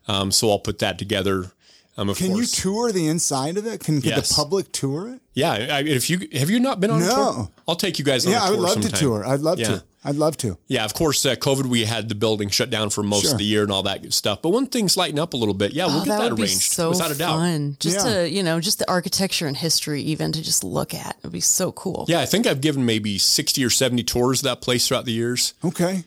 Um, so I'll put that together. Um, of Can you tour the inside of it? Can, can Yes. the public tour it? yeah. I, if you have you not been on a No. tour, I'll take you guys on. Yeah, a I would love sometime. to tour. I'd love Yeah. to. I'd love to. Yeah, of course, uh, COVID, we had the building shut down for most Sure. of the year and all that good stuff. But when things lighten up a little bit, yeah, we'll Oh, get that, that, would be arranged so without a doubt. fun. Just Yeah. to you know, just the architecture and history, even to just look at, it would be so cool. Yeah, I think I've given maybe 60 or 70 tours of that place throughout the years. Okay.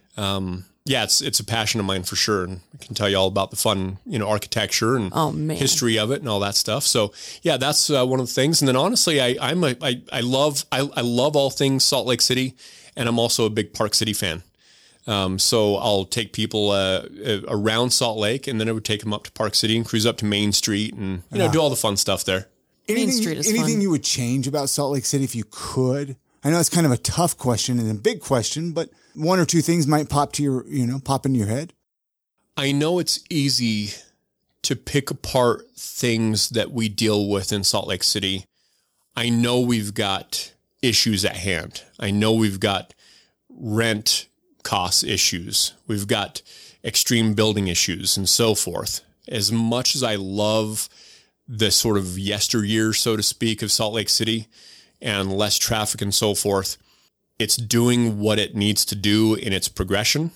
yeah, it's it's a passion of mine for sure, and I can tell you all about the fun, you know, architecture and Oh, history of it and all that stuff. So yeah, that's uh, one of the things. And then honestly, I I'm a I I love I I love all things Salt Lake City, and I'm also a big Park City fan. Um, so I'll take people uh, uh, around Salt Lake, and then I would take them up to Park City and cruise up to Main Street, and you know, do all the fun stuff there. Anything, Street is anything fun. you would change about Salt Lake City if you could? I know it's kind of a tough question and a big question, but one or two things might pop to your, you know, pop into your head. I know it's easy to pick apart things that we deal with in Salt Lake City. I know we've got issues at hand. I know we've got rent cost issues. We've got extreme building issues and so forth. As much as I love the sort of yesteryear, so to speak, of Salt Lake City and less traffic and so forth, it's doing what it needs to do in its progression.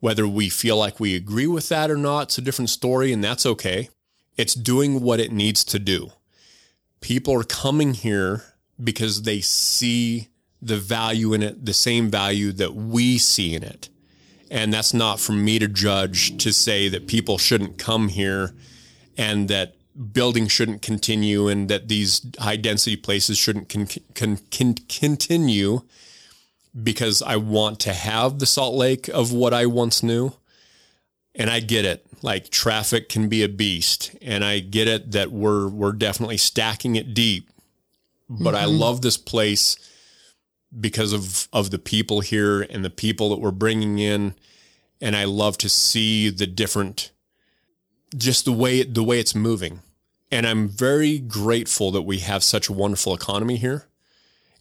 Whether we feel like we agree with that or not, it's a different story, and that's okay. It's doing what it needs to do. People are coming here because they see the value in it, the same value that we see in it. And that's not for me to judge to say that people shouldn't come here and that building shouldn't continue and that these high density places shouldn't con- con- con- continue because I want to have the Salt Lake of what I once knew. And I get it. Like traffic can be a beast. And I get it that we're we're definitely stacking it deep. But I mm-hmm. love this place because of of the people here and the people that we're bringing in and I love to see the different just the way the way it's moving. And I'm very grateful that we have such a wonderful economy here.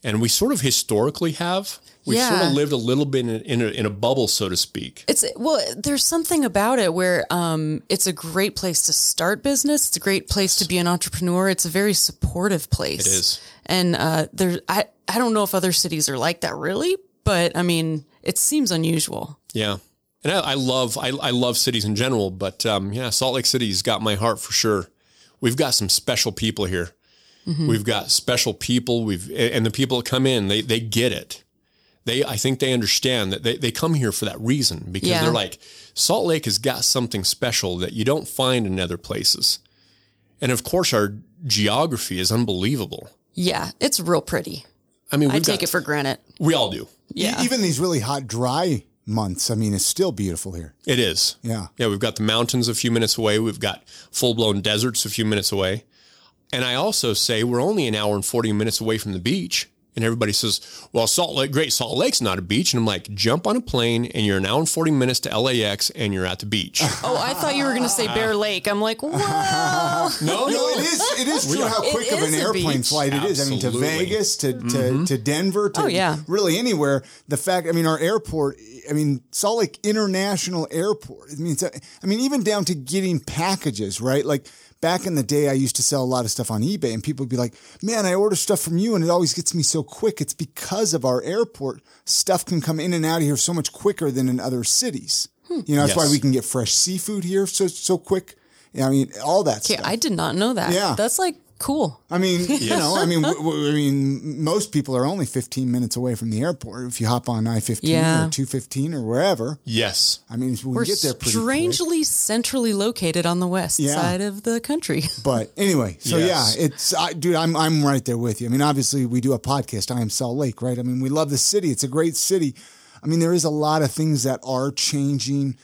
And we sort of historically have. We've sort of lived a little bit in a, in a, in a bubble, so to speak. It's well, there's something about it where um, it's a great place to start business. It's a great place to be an entrepreneur. It's a very supportive place. It is. and uh, there, I, I don't know if other cities are like that really, but I mean, it seems unusual. Yeah. And I, I love I, I love cities in general, but um, yeah, Salt Lake City's got my heart for sure. We've got some special people here. Mm-hmm. We've got special people. We've and the people that come in, they they get it. They I think they understand that they, they come here for that reason because Yeah. they're like Salt Lake has got something special that you don't find in other places. And of course our geography is unbelievable. Yeah, it's real pretty. I mean, I we've take got- it for granted. we all do. Yeah. E- Even these really hot, dry months. I mean, it's still beautiful here. It is. Yeah. Yeah, we've got the mountains a few minutes away. We've got full blown deserts a few minutes away. And I also say we're only an hour and 40 minutes away from the beach And everybody says, well, Salt Lake, Great Salt Lake's not a beach. And I'm like, jump on a plane and you're an hour and 40 minutes to LAX and you're at the beach. Oh, I thought you were going to say ah. Bear Lake. I'm like, whoa. no, No, it is. It is true how quick of an airplane beach. flight it is. I mean, to Vegas, to to, to mm-hmm. Denver, to Oh, yeah. really anywhere. The fact, I mean, our airport. I mean, Salt Lake International Airport. I mean, it's a, I mean, even down to getting packages, right? Like back in the day, I used to sell a lot of stuff on eBay, and people would be like, "Man, I order stuff from you, and it always gets me so quick." It's because of our airport. Stuff can come in and out of here so much quicker than in other cities. Hmm. You know, that's why we can get fresh seafood here so so quick. I mean, all that Okay, stuff. I did not know that. Yeah. That's like cool. I mean, you know, I mean, w- w- I mean, most people are only 15 minutes away from the airport. If you hop on I-15 Yeah. or 215 or wherever, yes. I mean, we We're get there pretty quick. strangely centrally located on the west Yeah. side of the country. But anyway, so Yes. yeah, it's I, dude, I'm I'm right there with you. I mean, obviously, we do a podcast. I am Salt Lake, right? I mean, we love the city. It's a great city. I mean, there is a lot of things that are changing.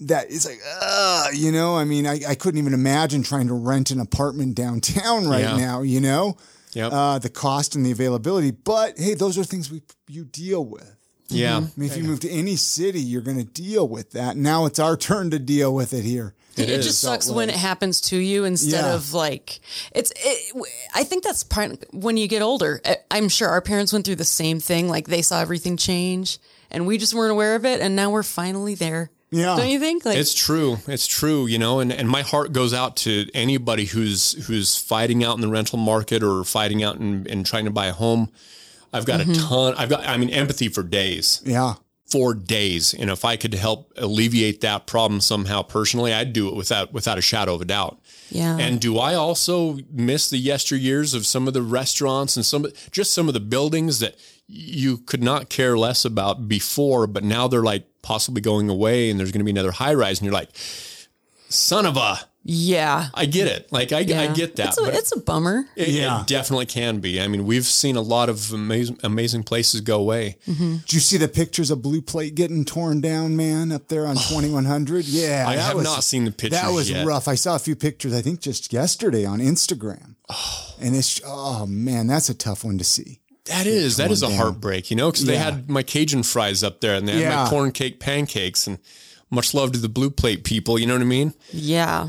That is like, uh, you know, I mean, I, I couldn't even imagine trying to rent an apartment downtown right Yeah. now. You know, Yep. uh, the cost and the availability. But hey, those are things we you deal with. yeah. I mean, if you move to any city, you're going to deal with that. Now it's our turn to deal with it here. It just sucks when it happens to you instead Yeah. of like it's. It, I think that's part when you get older. I'm sure our parents went through the same thing. Like they saw everything change, and we just weren't aware of it. And now we're finally there. Yeah. don't you think? Like It's true. It's true, you know, and, and my heart goes out to anybody who's who's fighting out in the rental market or fighting out and, and trying to buy a home. I've got Mm-hmm. a ton I've got I mean empathy for days. Yeah. For days. And if I could help alleviate that problem somehow personally, I'd do it without without a shadow of a doubt. yeah. And do I also miss the yesteryears of some of the restaurants and some just some of the buildings that you could not care less about before, but now they're like possibly going away and there's going to be another high rise and you're like, son of a, yeah. I get it. Like I, I get that. It's a, but it's a bummer. it, Yeah. it definitely can be. I mean, we've seen a lot of amazing, amazing places go away. Mm-hmm. Did you see the pictures of Blue Plate getting torn down, man, up there on 2100? Yeah. I have was- not seen the pictures That was yet. rough. I saw a few pictures, I think just yesterday on Instagram. Oh. And it's, oh man, that's a tough one to see. That is that is a down. heartbreak, you know, because they had my Cajun fries up there and they had Yeah. my corn cake pancakes and much love to the blue plate people. You know what I mean? Yeah.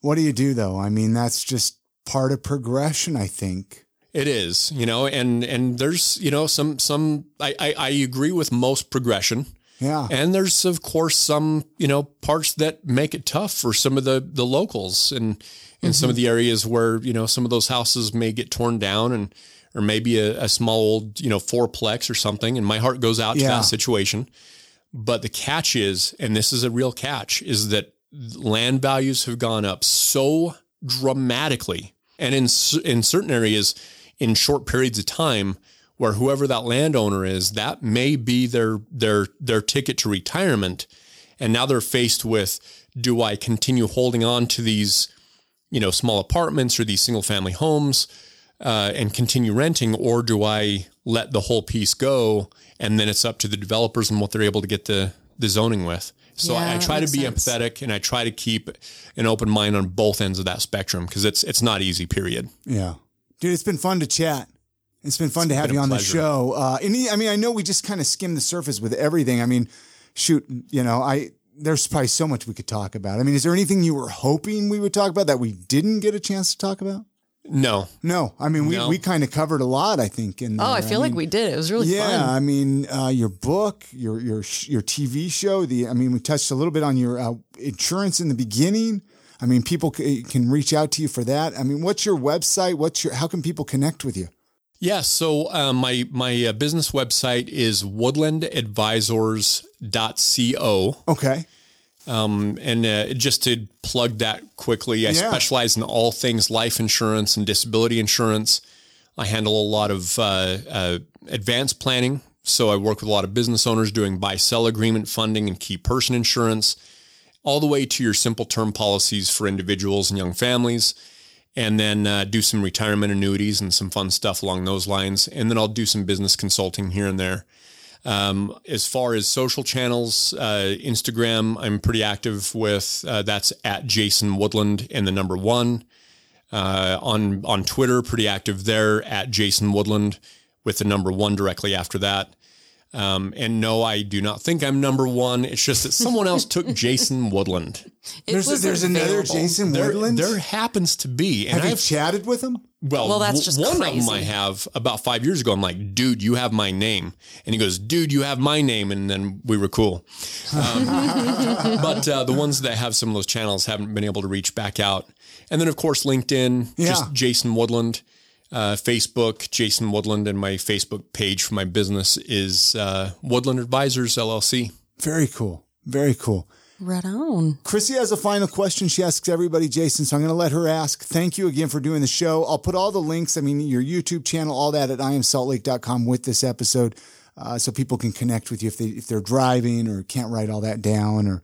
What do you do though? I mean, that's just part of progression, I think. It is, you know, and and there's you know some some I I, I agree with most progression. Yeah. And there's of course some, you know, parts that make it tough for some of the the locals and in mm-hmm. some of the areas where, you know, some of those houses may get torn down and or maybe a, a small old, you know, fourplex or something. And my heart goes out to that situation. But the catch is, and this is a real catch, is that land values have gone up so dramatically. And in in certain areas, in short periods of time, where whoever that landowner is, that may be their their their ticket to retirement, and now they're faced with: Do I continue holding on to these, you know, small apartments or these single family homes, uh, and continue renting, or do I let the whole piece go, and then it's up to the developers and what they're able to get the the zoning with? So Yeah, I, I try to be sense. empathetic and I try to keep an open mind on both ends of that spectrum because it's it's not easy. Period. Yeah. Dude, it's been fun to chat. It's been fun to have you a on the show. Uh, and I mean, I know we just kind of skimmed the surface with everything. I mean, shoot, you know, I there's probably so much we could talk about. I mean, is there anything you were hoping we would talk about that we didn't get a chance to talk about? No, No, I mean, we, No. we kind of covered a lot, I think. In Oh, I feel like mean, we did. It was really fun. Yeah, fun. I mean, uh, your book, your your your TV show. The I mean, we touched a little bit on your uh, insurance in the beginning. I mean, people c- can reach out to you for that. I mean, what's your website? What's your how can people connect with you? Yeah, so uh, my my uh, business website is woodlandadvisors.co. Okay, Um, and uh, just to plug that quickly, I Yeah. specialize in all things life insurance and disability insurance. I handle a lot of uh, uh, advanced planning. So I work with a lot of business owners doing buy sell agreement funding and key person insurance, all the way to your simple term policies for individuals and young families. And then uh, do some retirement annuities and some fun stuff along those lines. And then I'll do some business consulting here and there. Um, as far as social channels, uh, Instagram, I'm pretty active with. Uh, that's at Jason Woodland and the number one. Uh, on on Twitter, pretty active there at Jason Woodland. with the number one directly after that. Um, and no, I do not think I'm number one. It's just that someone else took Jason Woodland. It There's, was there's another. Jason There, Woodland. there happens to be, and Have you I've chatted with him? well, Well, that's just one of them I have about five years ago. I'm like, dude, you have my name, and he goes, dude, you have my name, and then we were cool. Um, but uh, the ones that have some of those channels haven't been able to reach back out, and then of course LinkedIn, Yeah. just Jason Woodland. Uh, Facebook, Jason Woodland, and my Facebook page for my business is uh, Woodland Advisors LLC. Very cool. Very cool. Right on. Chrissy has a final question she asks everybody, Jason. So I'm going to let her ask. Thank you again for doing the show. I'll put all the links, I mean, your YouTube channel, all that at iamsaltlake.com with this episode uh, so people can connect with you if, they, if they're driving or can't write all that down. Or,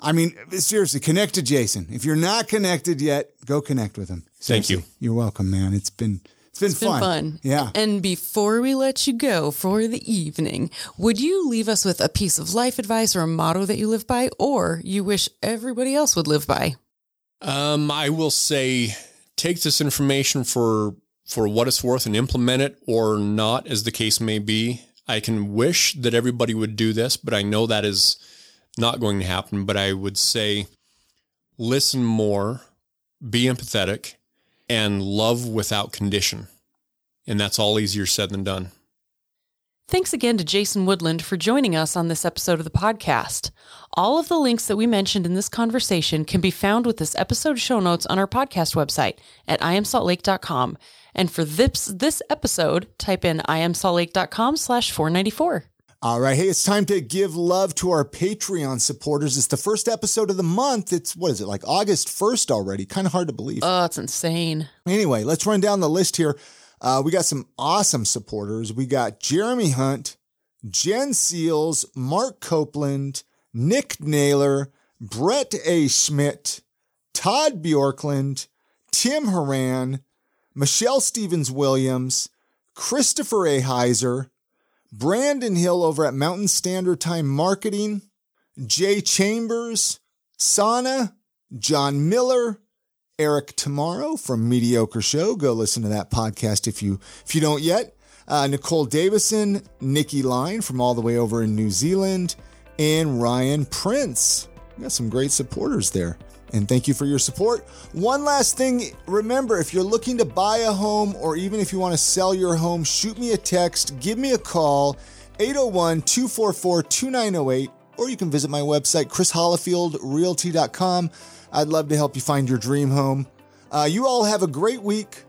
I mean, seriously, connect to Jason. If you're not connected yet, go connect with him. Thank you. You're welcome, man. It's been, it's been, It's been fun. fun. Yeah. And before we let you go for the evening, would you leave us with a piece of life advice or a motto that you live by or you wish everybody else would live by? Um, I will say take this information for for what it's worth and implement it or not, as the case may be. I can wish that everybody would do this, but I know that is not going to happen. But I would say listen more, be empathetic, and love without condition. And that's all easier said than done. Thanks again to Jason Woodland for joining us on this episode of the podcast. All of the links that we mentioned in this conversation can be found with this episode show notes on our podcast website at iamsaltlake.com. And for this, this episode, type in iamsaltlake.com slash 494. All right. Hey, it's time to give love to our Patreon supporters. It's the first episode of the month. It's, what is it, like August 1st already? Kind of hard to believe. Oh, it's insane. Anyway, let's run down the list here. Uh, we got some awesome supporters. We got Jeremy Hunt, Jen Seals, Mark Copeland, Nick Naylor, Brett A. Schmidt, Todd Bjorklund, Tim Horan, Michelle Stevens Williams, Christopher A. Heiser, Brandon Hill over at Mountain Standard Time Marketing, Jay Chambers, Sana, John Miller, Eric Tomorrow from Mediocre Show. Go listen to that podcast if you if you don't yet. Uh, Nicole Davison, Nikki Line from all the way over in New Zealand, and Ryan Prince. We got some great supporters there. And thank you for your support. One last thing remember, if you're looking to buy a home or even if you want to sell your home, shoot me a text, give me a call, 801 244 2908, or you can visit my website, chrishollifieldrealty.com. I'd love to help you find your dream home. Uh, you all have a great week.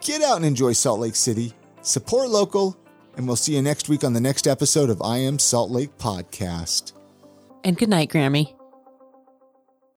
Get out and enjoy Salt Lake City. Support local, and we'll see you next week on the next episode of I Am Salt Lake Podcast. And good night, Grammy.